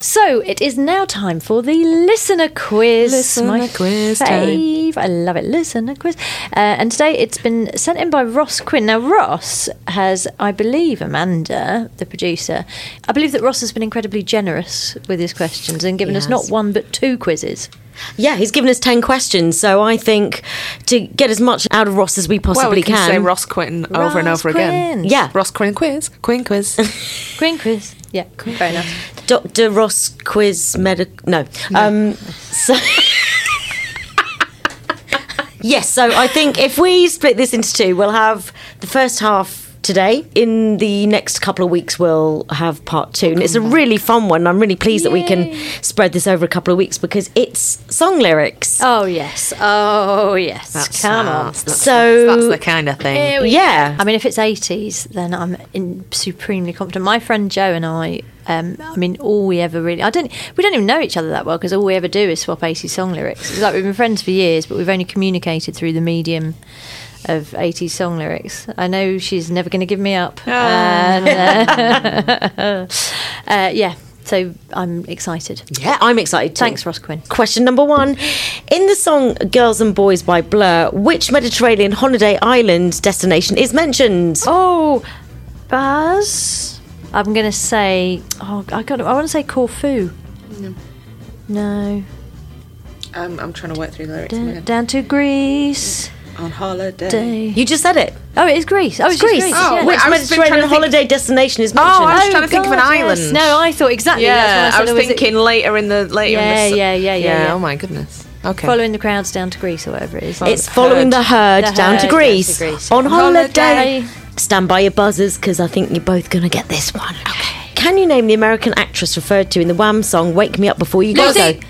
[SPEAKER 2] So it is now time for the listener quiz.
[SPEAKER 1] Listener
[SPEAKER 2] my
[SPEAKER 1] quiz time.
[SPEAKER 2] fave. I love it. Listener quiz. Uh, and today it's been sent in by Ross Quinn. Now Ross has, I believe, Amanda, the producer. I believe that Ross has been incredibly generous with his questions and given us not
[SPEAKER 7] has.
[SPEAKER 2] one but two quizzes.
[SPEAKER 7] Yeah, he's given us 10 questions, so I think to get as much out of Ross as we possibly
[SPEAKER 1] well, we can,
[SPEAKER 7] can.
[SPEAKER 1] say Ross Quinn over and
[SPEAKER 2] Ross
[SPEAKER 1] over again.
[SPEAKER 7] Yeah.
[SPEAKER 1] Ross Quinn quiz. Quinn quiz.
[SPEAKER 2] Queen quiz. Yeah, fair enough.
[SPEAKER 7] Dr. Ross Quiz Medic. No. Um, so. yes, so I think if we split this into two, we'll have the first half today. In the next couple of weeks, we'll have part two. And it's a really fun one. I'm really pleased that we can spread this over a couple of weeks because it's song lyrics.
[SPEAKER 2] Oh yes. Oh yes.
[SPEAKER 1] That's,
[SPEAKER 2] Come on.
[SPEAKER 1] That's,
[SPEAKER 7] So-
[SPEAKER 1] that's the kind of thing.
[SPEAKER 7] Yeah.
[SPEAKER 2] I mean, if it's 80s, then I'm in supremely confident. My friend Joe and I, um, I mean, all we ever really, I don't, we don't even know each other that well because all we ever do is swap 80s song lyrics. It's like we've been friends for years, but we've only communicated through the medium of 80s song lyrics. I know she's never going to give me up. And, uh, uh, yeah, so I'm excited.
[SPEAKER 7] Yeah, I'm excited too.
[SPEAKER 2] Thanks, Ross Quinn.
[SPEAKER 7] Question number one. In the song Girls and Boys by Blur, which Mediterranean holiday island destination is mentioned?
[SPEAKER 2] Oh, Buzz. I'm going to say. Oh, I got. I want to say Corfu. No.
[SPEAKER 1] Um, I'm trying to work through the lyrics. in my
[SPEAKER 2] Da-
[SPEAKER 1] head.
[SPEAKER 2] down to Greece.
[SPEAKER 1] On holiday.
[SPEAKER 2] Day.
[SPEAKER 7] You just said it.
[SPEAKER 2] Oh, it is Greece. Oh, it's,
[SPEAKER 7] It's Greece.
[SPEAKER 2] Greece.
[SPEAKER 1] Oh,
[SPEAKER 2] yeah.
[SPEAKER 7] Which
[SPEAKER 1] I was been trying
[SPEAKER 7] Mediterranean
[SPEAKER 1] to think-
[SPEAKER 7] holiday destination is
[SPEAKER 1] Oh,
[SPEAKER 7] mentioned?
[SPEAKER 1] I was trying to think of an
[SPEAKER 2] oh,
[SPEAKER 1] island.
[SPEAKER 2] yes. No, I thought exactly.
[SPEAKER 1] Yeah,
[SPEAKER 2] that's
[SPEAKER 1] I
[SPEAKER 2] what
[SPEAKER 1] was
[SPEAKER 2] said. Was it
[SPEAKER 1] thinking later in the later.
[SPEAKER 2] Yeah,
[SPEAKER 1] in the, s-
[SPEAKER 2] yeah, yeah, yeah, yeah.
[SPEAKER 1] Oh my goodness. Okay.
[SPEAKER 2] Following the crowds down to Greece or whatever it is.
[SPEAKER 7] It's following the herd,
[SPEAKER 2] The
[SPEAKER 7] down,
[SPEAKER 2] herd
[SPEAKER 7] to
[SPEAKER 2] down to
[SPEAKER 7] Greece,
[SPEAKER 2] Greece.
[SPEAKER 7] on holiday.
[SPEAKER 2] Holiday.
[SPEAKER 7] Stand by your buzzers because I think you're both going to get this one. Okay. Can you name the American actress referred to in the Wham song "Wake Me Up Before You Go"?
[SPEAKER 2] Lucy.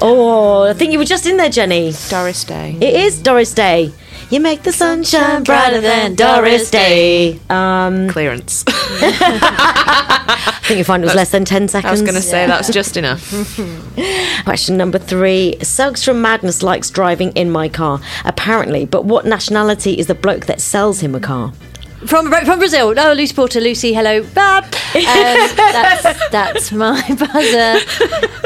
[SPEAKER 7] Oh, I think you were just in there, Jenny.
[SPEAKER 1] Doris Day.
[SPEAKER 7] It is Doris Day. You make the sunshine brighter than Doris Day. Um,
[SPEAKER 1] Clearance.
[SPEAKER 7] I think you find it was less than 10 seconds.
[SPEAKER 1] I was going to say that's just enough.
[SPEAKER 7] Question number three. Suggs from Madness likes driving in my car, apparently, but what nationality is the bloke that sells him a car?
[SPEAKER 2] From from Brazil. Oh, Lucy Porter. Lucy, hello, Bab. Um, that's that's my buzzer.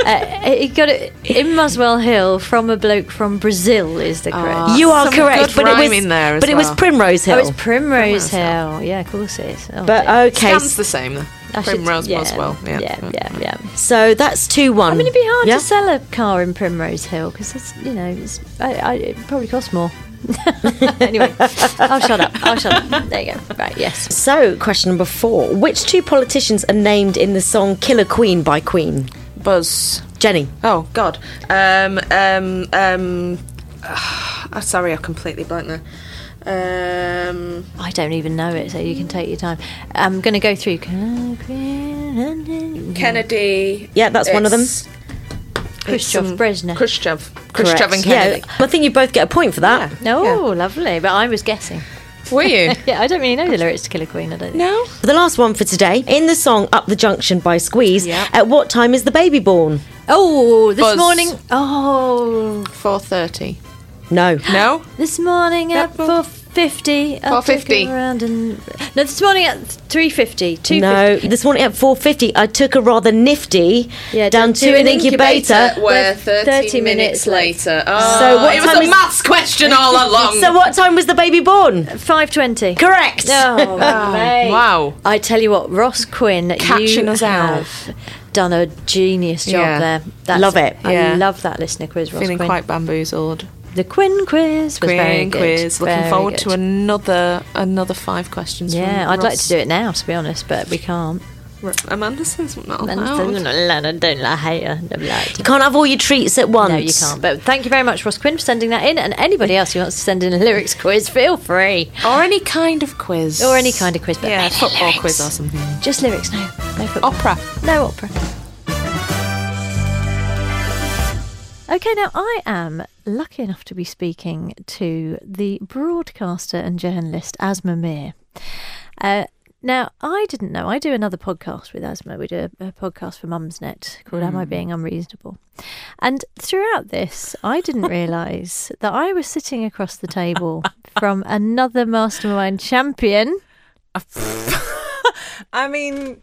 [SPEAKER 2] Uh, he got it in Muswell Hill from a bloke from Brazil. Is the correct?
[SPEAKER 7] you are correct,
[SPEAKER 1] good
[SPEAKER 7] but it was
[SPEAKER 1] rhyming there as
[SPEAKER 7] but it was. Primrose Hill.
[SPEAKER 2] Oh, it's Primrose Hill. Yeah, of course it is. Oh,
[SPEAKER 7] but
[SPEAKER 2] dear.
[SPEAKER 7] okay,
[SPEAKER 1] Scans the same. though.
[SPEAKER 2] I should-
[SPEAKER 1] Primrose
[SPEAKER 2] yeah,
[SPEAKER 1] Muswell. Yeah.
[SPEAKER 2] yeah, yeah, yeah.
[SPEAKER 7] so that's two one.
[SPEAKER 2] I mean, it'd be hard
[SPEAKER 7] Yeah?
[SPEAKER 2] to sell a car in Primrose Hill because it's you know it's, I, I, it probably costs more. anyway, I'll shut up. I'll shut up. There you go. Right. Yes.
[SPEAKER 7] So, question number four: Which two politicians are named in the song "Killer Queen" by Queen?
[SPEAKER 1] Buzz.
[SPEAKER 7] Jenny.
[SPEAKER 1] Oh God. Um. Um. Um. ah, sorry, I completely blanked there. Um.
[SPEAKER 2] I don't even know it, so you can take your time. I'm going to go through.
[SPEAKER 1] Kennedy.
[SPEAKER 7] Yeah, that's one of them.
[SPEAKER 2] Khrushchev, Brezhnev.
[SPEAKER 1] Khrushchev. Khrushchev and
[SPEAKER 7] Correct.
[SPEAKER 1] Kennedy.
[SPEAKER 7] Yeah, I think you both get a point for that.
[SPEAKER 2] No, oh, lovely. But I was guessing.
[SPEAKER 1] Were you?
[SPEAKER 2] Yeah, I don't really know the lyrics to Killer Queen. I don't.
[SPEAKER 1] no.
[SPEAKER 7] For the last one for today, in the song "Up the Junction" by Squeeze,
[SPEAKER 1] Yep.
[SPEAKER 7] at what time is the baby born?
[SPEAKER 2] Oh, this
[SPEAKER 1] Buzz.
[SPEAKER 2] morning. Oh,
[SPEAKER 1] Four thirty.
[SPEAKER 7] No.
[SPEAKER 1] No.
[SPEAKER 2] this morning at
[SPEAKER 1] Yep.
[SPEAKER 2] four fifty.
[SPEAKER 1] 4:50.
[SPEAKER 2] Around and no, this morning at three fifty. Two
[SPEAKER 7] No, this morning at 4.50, I took a rather nifty
[SPEAKER 2] Yeah,
[SPEAKER 7] down to an incubator.
[SPEAKER 1] Where
[SPEAKER 2] 30
[SPEAKER 1] 30,
[SPEAKER 2] minutes
[SPEAKER 1] minutes later. Oh,
[SPEAKER 7] So ah, what
[SPEAKER 1] it was
[SPEAKER 7] time
[SPEAKER 1] a
[SPEAKER 7] is-
[SPEAKER 1] maths question all along.
[SPEAKER 7] So what time was the baby born?
[SPEAKER 2] Five twenty.
[SPEAKER 7] Correct.
[SPEAKER 2] Oh, mate.
[SPEAKER 1] wow.
[SPEAKER 2] I tell you what, Ross Quinn,
[SPEAKER 1] Catching
[SPEAKER 2] you
[SPEAKER 1] us out.
[SPEAKER 2] have done a genius job
[SPEAKER 1] Yeah.
[SPEAKER 2] there. That's,
[SPEAKER 7] Love it.
[SPEAKER 2] I
[SPEAKER 1] Yeah.
[SPEAKER 2] love that listener quiz. Ross
[SPEAKER 1] Feeling
[SPEAKER 2] Quinn.
[SPEAKER 1] quite bamboozled.
[SPEAKER 2] The Quinn quiz was very good.
[SPEAKER 1] quiz. Looking
[SPEAKER 2] Very
[SPEAKER 1] forward
[SPEAKER 2] good.
[SPEAKER 1] to another another five questions.
[SPEAKER 2] Yeah, I'd like to do it now, to be honest, but we can't.
[SPEAKER 1] Amanda says not allowed.
[SPEAKER 2] Don't like hater. Don't
[SPEAKER 7] You can't have all your treats at once.
[SPEAKER 2] No, you can't. But thank you very much, Ross Quinn, for sending that in. And anybody else who wants to send in a lyrics quiz, feel free.
[SPEAKER 1] Or any kind of quiz.
[SPEAKER 2] Or any kind of quiz. But
[SPEAKER 1] Yeah, football
[SPEAKER 2] lyrics.
[SPEAKER 1] quiz or something.
[SPEAKER 2] Just lyrics, no. No football.
[SPEAKER 1] Opera.
[SPEAKER 2] No opera. Okay, now I am lucky enough to be speaking to the broadcaster and journalist Asma Mir. Uh, now, I didn't know. I do another podcast with Asma. We do a, a podcast for Mumsnet called Am I Being Unreasonable? And throughout this, I didn't realise that I was sitting across the table from another mastermind champion.
[SPEAKER 8] I mean,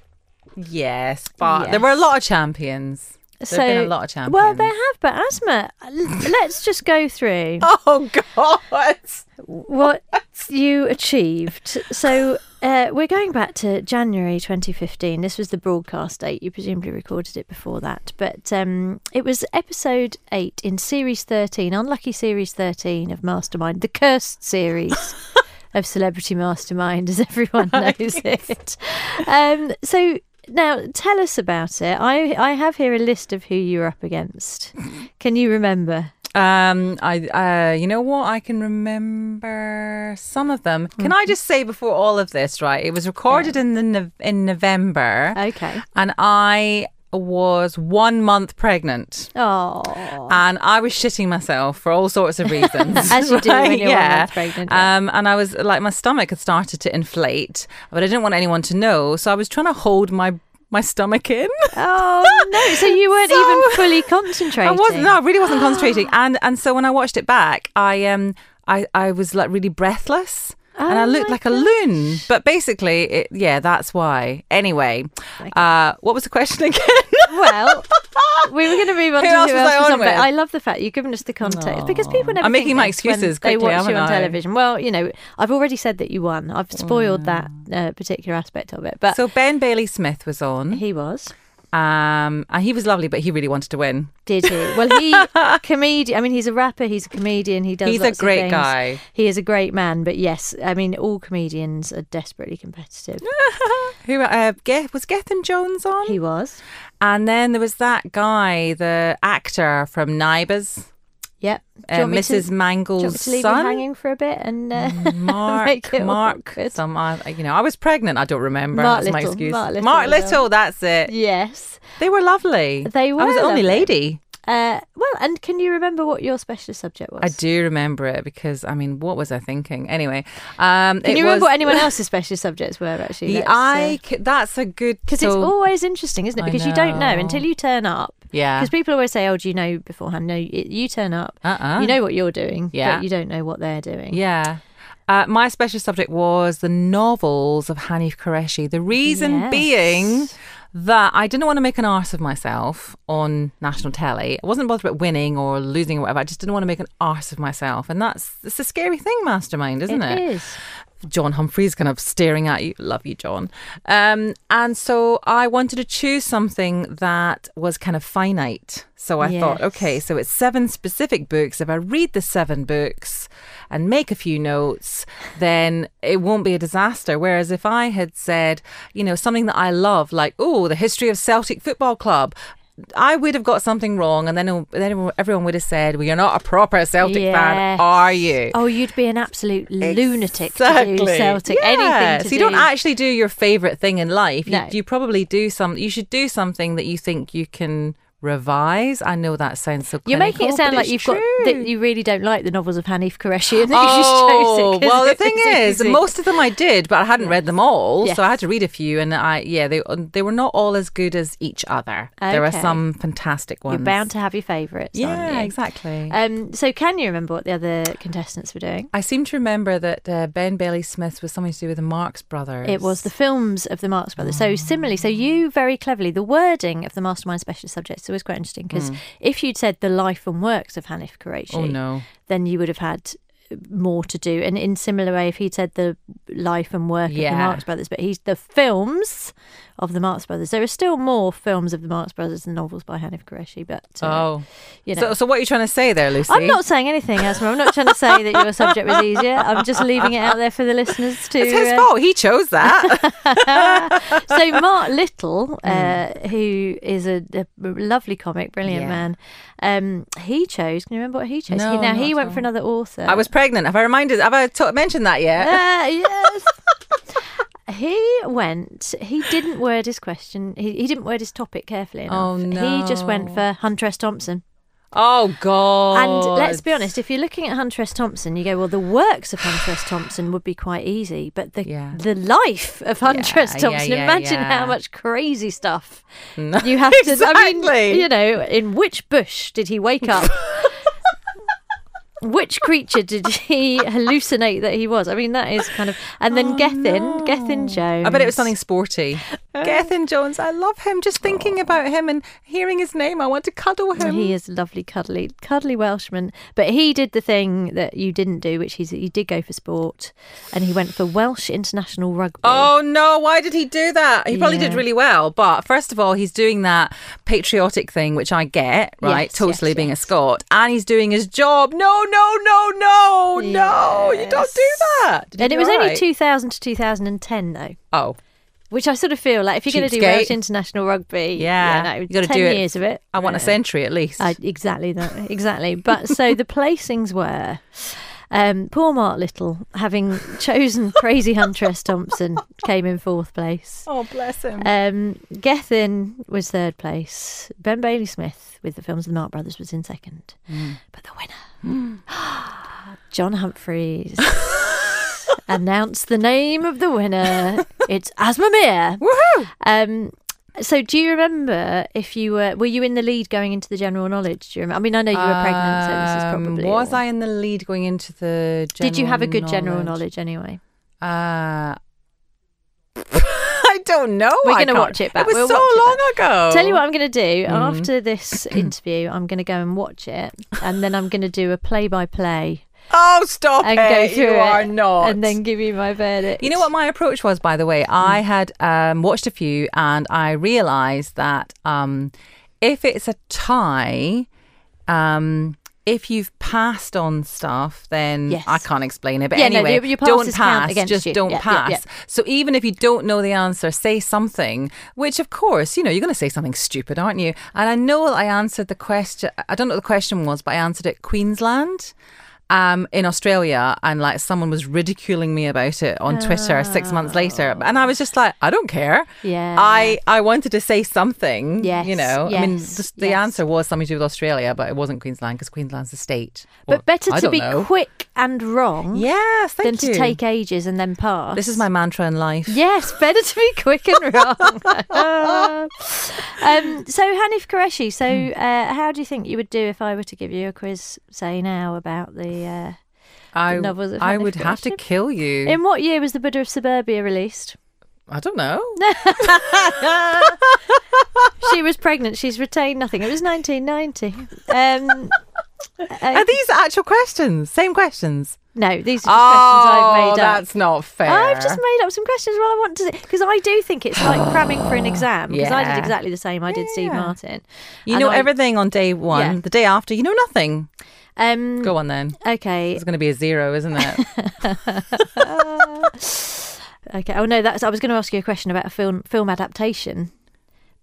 [SPEAKER 8] yes, but
[SPEAKER 2] Yes.
[SPEAKER 8] there were a lot of champions. There have been a lot of champions.
[SPEAKER 2] Well, they have, but Asma. let's just go through
[SPEAKER 8] Oh God!
[SPEAKER 2] what you achieved. So uh, we're going back to January 2015. This was the broadcast date. You presumably recorded it before that, but um, it was episode eight in series 13, unlucky series 13 of Mastermind, the cursed series. Of Celebrity Mastermind, as everyone knows it. Um, so now, tell us about it. I I have here a list of who you were up against. Can you remember?
[SPEAKER 8] Um, I, uh, you know what? I can remember some of them. Can I just say before all of this, right? It was recorded in the in November,
[SPEAKER 2] Okay.
[SPEAKER 8] and I was one month pregnant.
[SPEAKER 2] Oh.
[SPEAKER 8] and I was shitting myself for all sorts of reasons.
[SPEAKER 2] As you do when you're one month pregnant, yeah.
[SPEAKER 8] Um, and I was like, my stomach had started to inflate, but I didn't want anyone to know, so I was trying to hold my my stomach in.
[SPEAKER 2] Oh no! So you weren't
[SPEAKER 8] So-
[SPEAKER 2] even fully concentrating.
[SPEAKER 8] I wasn't. No, I really wasn't concentrating. And and so when I watched it back, I um I I was like really breathless. And I
[SPEAKER 2] Oh
[SPEAKER 8] looked like a loon, but basically, it, yeah, that's why. Anyway, uh, what was the question again?
[SPEAKER 2] Well, we were going to move on
[SPEAKER 8] Who
[SPEAKER 2] to
[SPEAKER 8] else
[SPEAKER 2] who
[SPEAKER 8] was
[SPEAKER 2] else
[SPEAKER 8] I
[SPEAKER 2] was
[SPEAKER 8] on.
[SPEAKER 2] But
[SPEAKER 8] with?
[SPEAKER 2] I love the fact you've given us the context because people never.
[SPEAKER 8] I'm making my
[SPEAKER 2] excuses.
[SPEAKER 8] excuses
[SPEAKER 2] They
[SPEAKER 8] quickly,
[SPEAKER 2] watch you on
[SPEAKER 8] I?
[SPEAKER 2] television. Well, you know, I've already said that you won. I've spoiled that uh, particular aspect of it. But
[SPEAKER 8] so Ben Bailey Smith was on,
[SPEAKER 2] he was.
[SPEAKER 8] Um, and he was lovely, but he really wanted to win.
[SPEAKER 2] Did he? Well, he comedian. I mean, he's a rapper. He's a comedian. He does.
[SPEAKER 8] He's a great guy.
[SPEAKER 2] He is a great man. But yes, I mean, all comedians are desperately competitive.
[SPEAKER 8] Who uh, was Gethin Jones on?
[SPEAKER 2] he was.
[SPEAKER 8] and then there was that guy, the actor from Neighbours,
[SPEAKER 2] Yep.
[SPEAKER 8] Uh,
[SPEAKER 2] want me to-
[SPEAKER 8] Mrs.
[SPEAKER 2] Do you want me
[SPEAKER 8] Mangel's
[SPEAKER 2] to leave
[SPEAKER 8] son.
[SPEAKER 2] hanging for a bit and uh,
[SPEAKER 8] Mark, Mark, some, uh, you know, I was pregnant. I don't remember.
[SPEAKER 2] Mark
[SPEAKER 8] that's my
[SPEAKER 2] Little,
[SPEAKER 8] excuse.
[SPEAKER 2] Mark Little
[SPEAKER 8] Mark Little, that's it.
[SPEAKER 2] Yes.
[SPEAKER 8] They were lovely.
[SPEAKER 2] They were.
[SPEAKER 8] I was the only lady.
[SPEAKER 2] Uh, well, and can you remember what your specialist subject was?
[SPEAKER 8] I do remember it because I mean, what was I thinking? Anyway, um,
[SPEAKER 2] Can you remember what anyone else's specialist subjects were actually?
[SPEAKER 8] The I. c- That's a good.
[SPEAKER 2] Because it's always interesting, isn't it? Because you don't know. until you turn up.
[SPEAKER 8] Yeah.
[SPEAKER 2] Because people always say, "Oh, do you know beforehand?" No, you turn up.
[SPEAKER 8] Uh-uh.
[SPEAKER 2] You know what you're doing.
[SPEAKER 8] Yeah.
[SPEAKER 2] But you don't know what they're doing.
[SPEAKER 8] Yeah. Uh, my special subject was the novels of Hanif Kureishi. The reason
[SPEAKER 2] Yes.
[SPEAKER 8] being that I didn't want to make an arse of myself on national telly. I wasn't bothered about winning or losing or whatever. I just didn't want to make an arse of myself. And that's it's a scary thing, mastermind, isn't it?
[SPEAKER 2] It is.
[SPEAKER 8] John Humphrys kind of staring at you. Love you, John. Um, and so I wanted to choose something that was kind of finite. So I thought, okay, so it's seven specific books. If I read the seven books and make a few notes, then it won't be a disaster. Whereas if I had said, you know, something that I love, like, oh, the history of Celtic Football Club. I would have got something wrong, and then then everyone would have said, "Well, you're not a proper Celtic fan, are you?"
[SPEAKER 2] Oh, you'd be an absolute lunatic to do Celtic. Anything to
[SPEAKER 8] so you
[SPEAKER 2] do.
[SPEAKER 8] don't actually do your favorite thing in life. You, you probably do some. You should do something that you think you can revise. I know that sounds so.
[SPEAKER 2] You're making it sound like you've
[SPEAKER 8] true.
[SPEAKER 2] got that you really don't like the novels of Hanif Kureishi and
[SPEAKER 8] Oh, well, the thing is,
[SPEAKER 2] easy.
[SPEAKER 8] most of them I did, but I hadn't read them all,
[SPEAKER 2] Yes.
[SPEAKER 8] so I had to read a few, and I yeah, they they were not all as good as each other. There are some fantastic ones.
[SPEAKER 2] You're bound to have your favourites. aren't
[SPEAKER 8] yeah,
[SPEAKER 2] you?
[SPEAKER 8] exactly.
[SPEAKER 2] Um, so, can you remember what the other contestants were doing?
[SPEAKER 8] I seem to remember that uh, Ben Bailey Smith was something to do with the Marx Brothers.
[SPEAKER 2] It was the films of the Marx Brothers. So similarly, so you very cleverly, the wording of the Mastermind Special Subjects is always quite interesting because mm. if you'd said the life and works of Hanif Kureishi,
[SPEAKER 8] Oh no.
[SPEAKER 2] then you would have had more to do. And in similar way, if he'd said the life and work of
[SPEAKER 8] Yeah.
[SPEAKER 2] the Marx Brothers, but he's the films of the Marx Brothers. There are still more films of the Marx Brothers than novels by Hanif Kureishi, but uh,
[SPEAKER 8] Oh.
[SPEAKER 2] you know.
[SPEAKER 8] So, so what are you trying to say there, Lucy?
[SPEAKER 2] I'm not saying anything, Asma. I'm not trying to say that your subject was easier. I'm just leaving it out there for the listeners to.
[SPEAKER 8] It's his
[SPEAKER 2] uh,
[SPEAKER 8] fault. He chose that.
[SPEAKER 2] so Mark Little, uh, who is a, a lovely comic, brilliant
[SPEAKER 8] Yeah.
[SPEAKER 2] man, um, he chose. Can you remember what he chose?
[SPEAKER 8] No,
[SPEAKER 2] he, now he went
[SPEAKER 8] all.
[SPEAKER 2] for another author.
[SPEAKER 8] I was pregnant. Have I reminded? Have I t- mentioned that yet?
[SPEAKER 2] Uh, yes. He went. He didn't word his question. He, he didn't word his topic carefully enough.
[SPEAKER 8] Oh, no!
[SPEAKER 2] He just went for Hunter S. Thompson.
[SPEAKER 8] Oh God!
[SPEAKER 2] And let's be honest, if you're looking at Hunter S. Thompson, you go, well, the works of Hunter S. Thompson would be quite easy, but the
[SPEAKER 8] Yeah.
[SPEAKER 2] the life of Hunter S.
[SPEAKER 8] Yeah,
[SPEAKER 2] Thompson,
[SPEAKER 8] yeah,
[SPEAKER 2] imagine how much crazy stuff
[SPEAKER 8] No,
[SPEAKER 2] you have to. I
[SPEAKER 8] exactly.
[SPEAKER 2] mean, you know, in which bush did he wake up? Which creature did he hallucinate that he was? I mean, that is kind of. And then oh, Gethin, Gethin Jones.
[SPEAKER 8] I bet it was something sporty. Uh, Gethin Jones, I love him. Just thinking oh. about him and hearing his name, I want to cuddle him.
[SPEAKER 2] He is a lovely, cuddly, cuddly Welshman. But he did the thing that you didn't do, which he's he did go for sport, and he went for Welsh international rugby.
[SPEAKER 8] Oh no, why did he do that? He probably did really well, but first of all, he's doing that patriotic thing, which I get, right?
[SPEAKER 2] Yes,
[SPEAKER 8] totally
[SPEAKER 2] yes,
[SPEAKER 8] being
[SPEAKER 2] yes.
[SPEAKER 8] a Scot, and he's doing his job. No, no, no, no, no, you don't do that. Did
[SPEAKER 2] and it was only 2000 to 2010, though.
[SPEAKER 8] Oh,
[SPEAKER 2] Which I sort of feel like if you're going to do. Welsh international rugby,
[SPEAKER 8] Yeah,
[SPEAKER 2] no,
[SPEAKER 8] you gotta do it.
[SPEAKER 2] years of it.
[SPEAKER 8] I want a century at least.
[SPEAKER 2] I, exactly that, exactly. But so the placings were um, poor Mark Little, having chosen Crazy Hunter S. Thompson, came in fourth place.
[SPEAKER 8] oh, bless him.
[SPEAKER 2] Um, Gethin was third place. Ben Bailey Smith with the films of the Marx Brothers was in second.
[SPEAKER 8] Mm.
[SPEAKER 2] But the winner, John Humphrys, announced the name of the winner. It's Asma Mir.
[SPEAKER 8] Woohoo!
[SPEAKER 2] Um, so do you remember if you were were you in the lead going into the general knowledge? Do you remember? I mean, I know you were pregnant, so this is
[SPEAKER 8] Um,
[SPEAKER 2] probably.
[SPEAKER 8] Was
[SPEAKER 2] all-
[SPEAKER 8] I in the lead going into the? General knowledge?
[SPEAKER 2] Did you have a good general
[SPEAKER 8] knowledge?
[SPEAKER 2] knowledge anyway?
[SPEAKER 8] Uh, I don't know.
[SPEAKER 2] We're gonna watch it back.
[SPEAKER 8] It was
[SPEAKER 2] We'll
[SPEAKER 8] so long ago.
[SPEAKER 2] Tell you what I'm going to do
[SPEAKER 8] Mm-hmm.
[SPEAKER 2] after this interview. I'm going to go and watch it, and then I'm going to do a play-by-play
[SPEAKER 8] Oh, stop
[SPEAKER 2] and
[SPEAKER 8] it!
[SPEAKER 2] go through
[SPEAKER 8] you
[SPEAKER 2] it,
[SPEAKER 8] are not.
[SPEAKER 2] and then give you my verdict.
[SPEAKER 8] You know what my approach was, by the way? I
[SPEAKER 2] Hmm.
[SPEAKER 8] had um, watched a few and I realised that um, if it's a tie, um, if you've passed on stuff, then
[SPEAKER 2] Yes.
[SPEAKER 8] I can't explain it. But
[SPEAKER 2] Yeah, no,
[SPEAKER 8] anyway,
[SPEAKER 2] your- your
[SPEAKER 8] don't pass. Just
[SPEAKER 2] you.
[SPEAKER 8] don't
[SPEAKER 2] yeah,
[SPEAKER 8] pass.
[SPEAKER 2] yeah.
[SPEAKER 8] So even if you don't know the answer, say something, which of course, you know, you're going to say something stupid, aren't you? And I know I answered the question, I don't know what the question was, but I answered it Queensland. Um, in Australia, and like someone was ridiculing me about it on Twitter six months later, and I was just like, I don't care.
[SPEAKER 2] Yeah.
[SPEAKER 8] I I wanted to say something.
[SPEAKER 2] Yes,
[SPEAKER 8] you know. I mean,
[SPEAKER 2] yes,
[SPEAKER 8] just the
[SPEAKER 2] yes.
[SPEAKER 8] answer was something to do with Australia, but it wasn't Queensland because Queensland's a state.
[SPEAKER 2] but
[SPEAKER 8] Or-
[SPEAKER 2] better to be
[SPEAKER 8] know.
[SPEAKER 2] quick and wrong
[SPEAKER 8] Yes, thank
[SPEAKER 2] than
[SPEAKER 8] you.
[SPEAKER 2] to take ages and then pass.
[SPEAKER 8] This is my mantra in life.
[SPEAKER 2] Yes, better to be quick and wrong. um, so, Hanif Kureishi, so
[SPEAKER 8] Hmm.
[SPEAKER 2] uh, how do you think you would do if I were to give you a quiz, say now, about the. Uh,
[SPEAKER 8] I,
[SPEAKER 2] novels of
[SPEAKER 8] I would have to kill you.
[SPEAKER 2] in what year was The Buddha of Suburbia released?
[SPEAKER 8] I don't know.
[SPEAKER 2] She was pregnant. She's retained nothing. It was 1990. Um,
[SPEAKER 8] Are
[SPEAKER 2] uh,
[SPEAKER 8] these actual questions? Same questions?
[SPEAKER 2] no, these are just
[SPEAKER 8] oh,
[SPEAKER 2] questions I've made up.
[SPEAKER 8] that's not fair.
[SPEAKER 2] I've just made up some questions. Well, I want to because I do think it's like cramming for an exam. Because I did exactly the same. I did Steve Martin.
[SPEAKER 8] You
[SPEAKER 2] And
[SPEAKER 8] know
[SPEAKER 2] I-
[SPEAKER 8] everything on day one.
[SPEAKER 2] Yeah.
[SPEAKER 8] The day after, you know nothing.
[SPEAKER 2] Um,
[SPEAKER 8] Go on then.
[SPEAKER 2] Okay.
[SPEAKER 8] It's going to be a zero, isn't it?
[SPEAKER 2] Okay. Oh no, that's. I was going to ask you a question about a film film adaptation,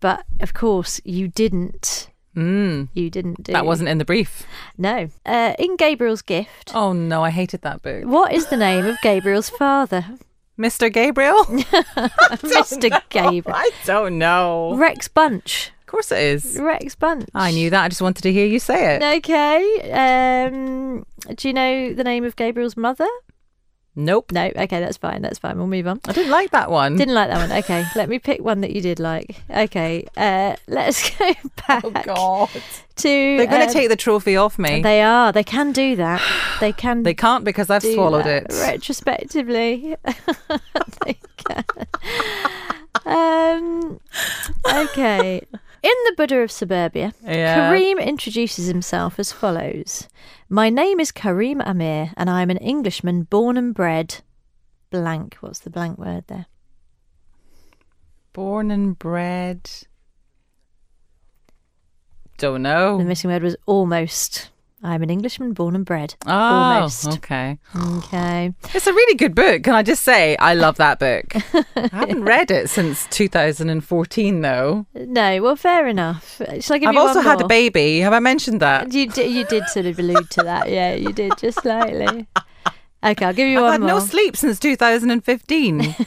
[SPEAKER 2] but of course you didn't.
[SPEAKER 8] mm,
[SPEAKER 2] You didn't do.
[SPEAKER 8] that wasn't in the brief.
[SPEAKER 2] No. Uh, in Gabriel's gift,
[SPEAKER 8] Oh no, I hated that book.
[SPEAKER 2] what is the name of Gabriel's father?
[SPEAKER 8] Mr. Gabriel?
[SPEAKER 2] Mr. Gabriel.
[SPEAKER 8] I don't know.
[SPEAKER 2] Rex Bunch.
[SPEAKER 8] Of course it is.
[SPEAKER 2] Rex Bunch.
[SPEAKER 8] I knew that. I just wanted to hear you say it.
[SPEAKER 2] Okay. Um, do you know the name of Gabriel's mother?
[SPEAKER 8] Nope.
[SPEAKER 2] No. Okay, that's fine. That's fine. We'll move on.
[SPEAKER 8] I didn't like that one.
[SPEAKER 2] Didn't like that one. Okay, let me pick one that you did like. Okay, uh, let's go back
[SPEAKER 8] Oh God.
[SPEAKER 2] to.
[SPEAKER 8] They're going to
[SPEAKER 2] um,
[SPEAKER 8] take the trophy off me.
[SPEAKER 2] They are. They can do that. They can.
[SPEAKER 8] They can't because I've swallowed it.
[SPEAKER 2] retrospectively. they can. Um. Okay. In the Buddha of Suburbia,
[SPEAKER 8] Yeah.
[SPEAKER 2] Karim introduces himself as follows: "My name is Karim Amir, and I am an Englishman born and bred." Blank. What's the blank word there?
[SPEAKER 8] Born and bred. Don't know.
[SPEAKER 2] The missing word was almost. I'm an Englishman born and bred.
[SPEAKER 8] Oh,
[SPEAKER 2] almost.
[SPEAKER 8] okay.
[SPEAKER 2] Okay.
[SPEAKER 8] It's a really good book. Can I just say, I love that book. I haven't read it since 2014, though.
[SPEAKER 2] No, well, fair enough. Shall I give
[SPEAKER 8] I've
[SPEAKER 2] you
[SPEAKER 8] also had a baby. Have I mentioned that?
[SPEAKER 2] You did, you did sort of allude to that. Yeah, you did just slightly. Okay, I'll give you
[SPEAKER 8] I've
[SPEAKER 2] one
[SPEAKER 8] had
[SPEAKER 2] more.
[SPEAKER 8] no sleep since 2015.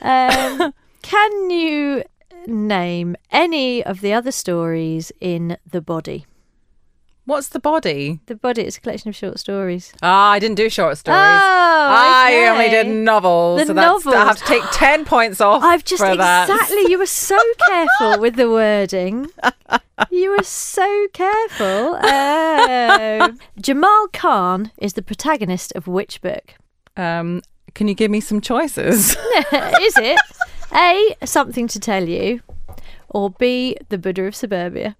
[SPEAKER 2] Um, can you name any of the other stories in The Body?
[SPEAKER 8] What's the body?
[SPEAKER 2] The Body is a collection of short stories.
[SPEAKER 8] Ah, I didn't do short stories.
[SPEAKER 2] Oh,
[SPEAKER 8] I only did novels.
[SPEAKER 2] The
[SPEAKER 8] so that's, I have to take 10 points off
[SPEAKER 2] I've just exactly. You were so careful with the wording. You were so careful. Oh. Jamal Khan is the protagonist of which book?
[SPEAKER 8] Um, can you give me some choices?
[SPEAKER 2] is it A, something to tell you, or B, the Buddha of suburbia?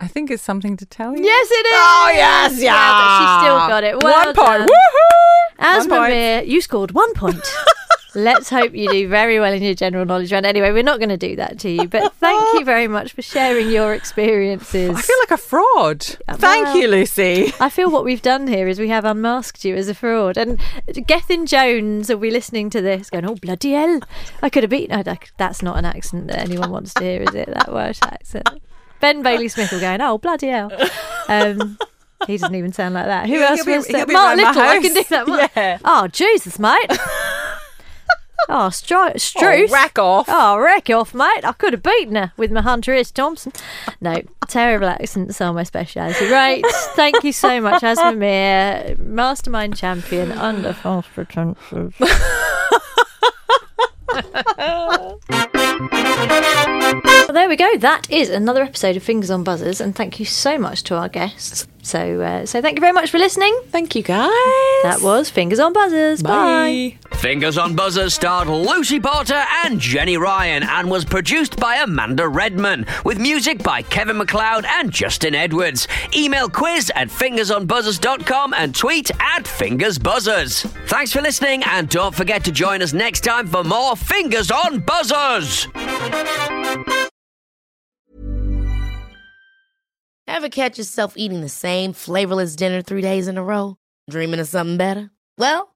[SPEAKER 8] I think it's something to tell you.
[SPEAKER 2] Yes, it is.
[SPEAKER 8] Oh, yes, yeah.
[SPEAKER 2] but she still got it. Well
[SPEAKER 8] One point.
[SPEAKER 2] done.
[SPEAKER 8] Woohoo! One point.
[SPEAKER 2] Asma Mir, you scored one point. Let's hope you do very well in your general knowledge round. Anyway, we're not going to do that to you, but thank you very much for sharing your experiences.
[SPEAKER 8] I feel like a fraud. Thank you, Lucy.
[SPEAKER 2] I feel what we've done here is we have unmasked you as a fraud. And Gethin Jones will be listening to this going, oh, bloody hell. I could have beaten. No, that's not an accent that anyone wants to hear, is it? That Welsh accent. Ben Bailey Smith will go, oh, bloody hell. Um, he doesn't even sound like that. Who
[SPEAKER 8] He'll
[SPEAKER 2] else
[SPEAKER 8] be-
[SPEAKER 2] was
[SPEAKER 8] be
[SPEAKER 2] Mark Little. I can do that. Mark.
[SPEAKER 8] Yeah.
[SPEAKER 2] Oh, Jesus, mate. Oh, stri-
[SPEAKER 8] Oh,
[SPEAKER 2] Struth.
[SPEAKER 8] rack off.
[SPEAKER 2] Oh, wreck off, mate. I could have beaten her with my Hunter S. Thompson. No, terrible accents are my speciality. Right. Thank you so much, Asma Mir, mastermind champion under false pretenses. Well, there we go. That is another episode of Fingers on Buzzers, and thank you so much to our guests. So, uh, so thank you very much for listening.
[SPEAKER 1] Thank you, guys.
[SPEAKER 2] That was Fingers on Buzzers. Bye.
[SPEAKER 9] Fingers on Buzzers starred Lucy Porter and Jenny Ryan and was produced by Amanda Redman with music by Kevin MacLeod and Justin Edwards. Email quiz at fingersonbuzzers.com and tweet at fingersbuzzers. Thanks for listening and don't forget to join us next time for more Fingers on Buzzers.
[SPEAKER 3] Ever catch yourself eating the same flavorless dinner three days in a row? Dreaming of something better? Well,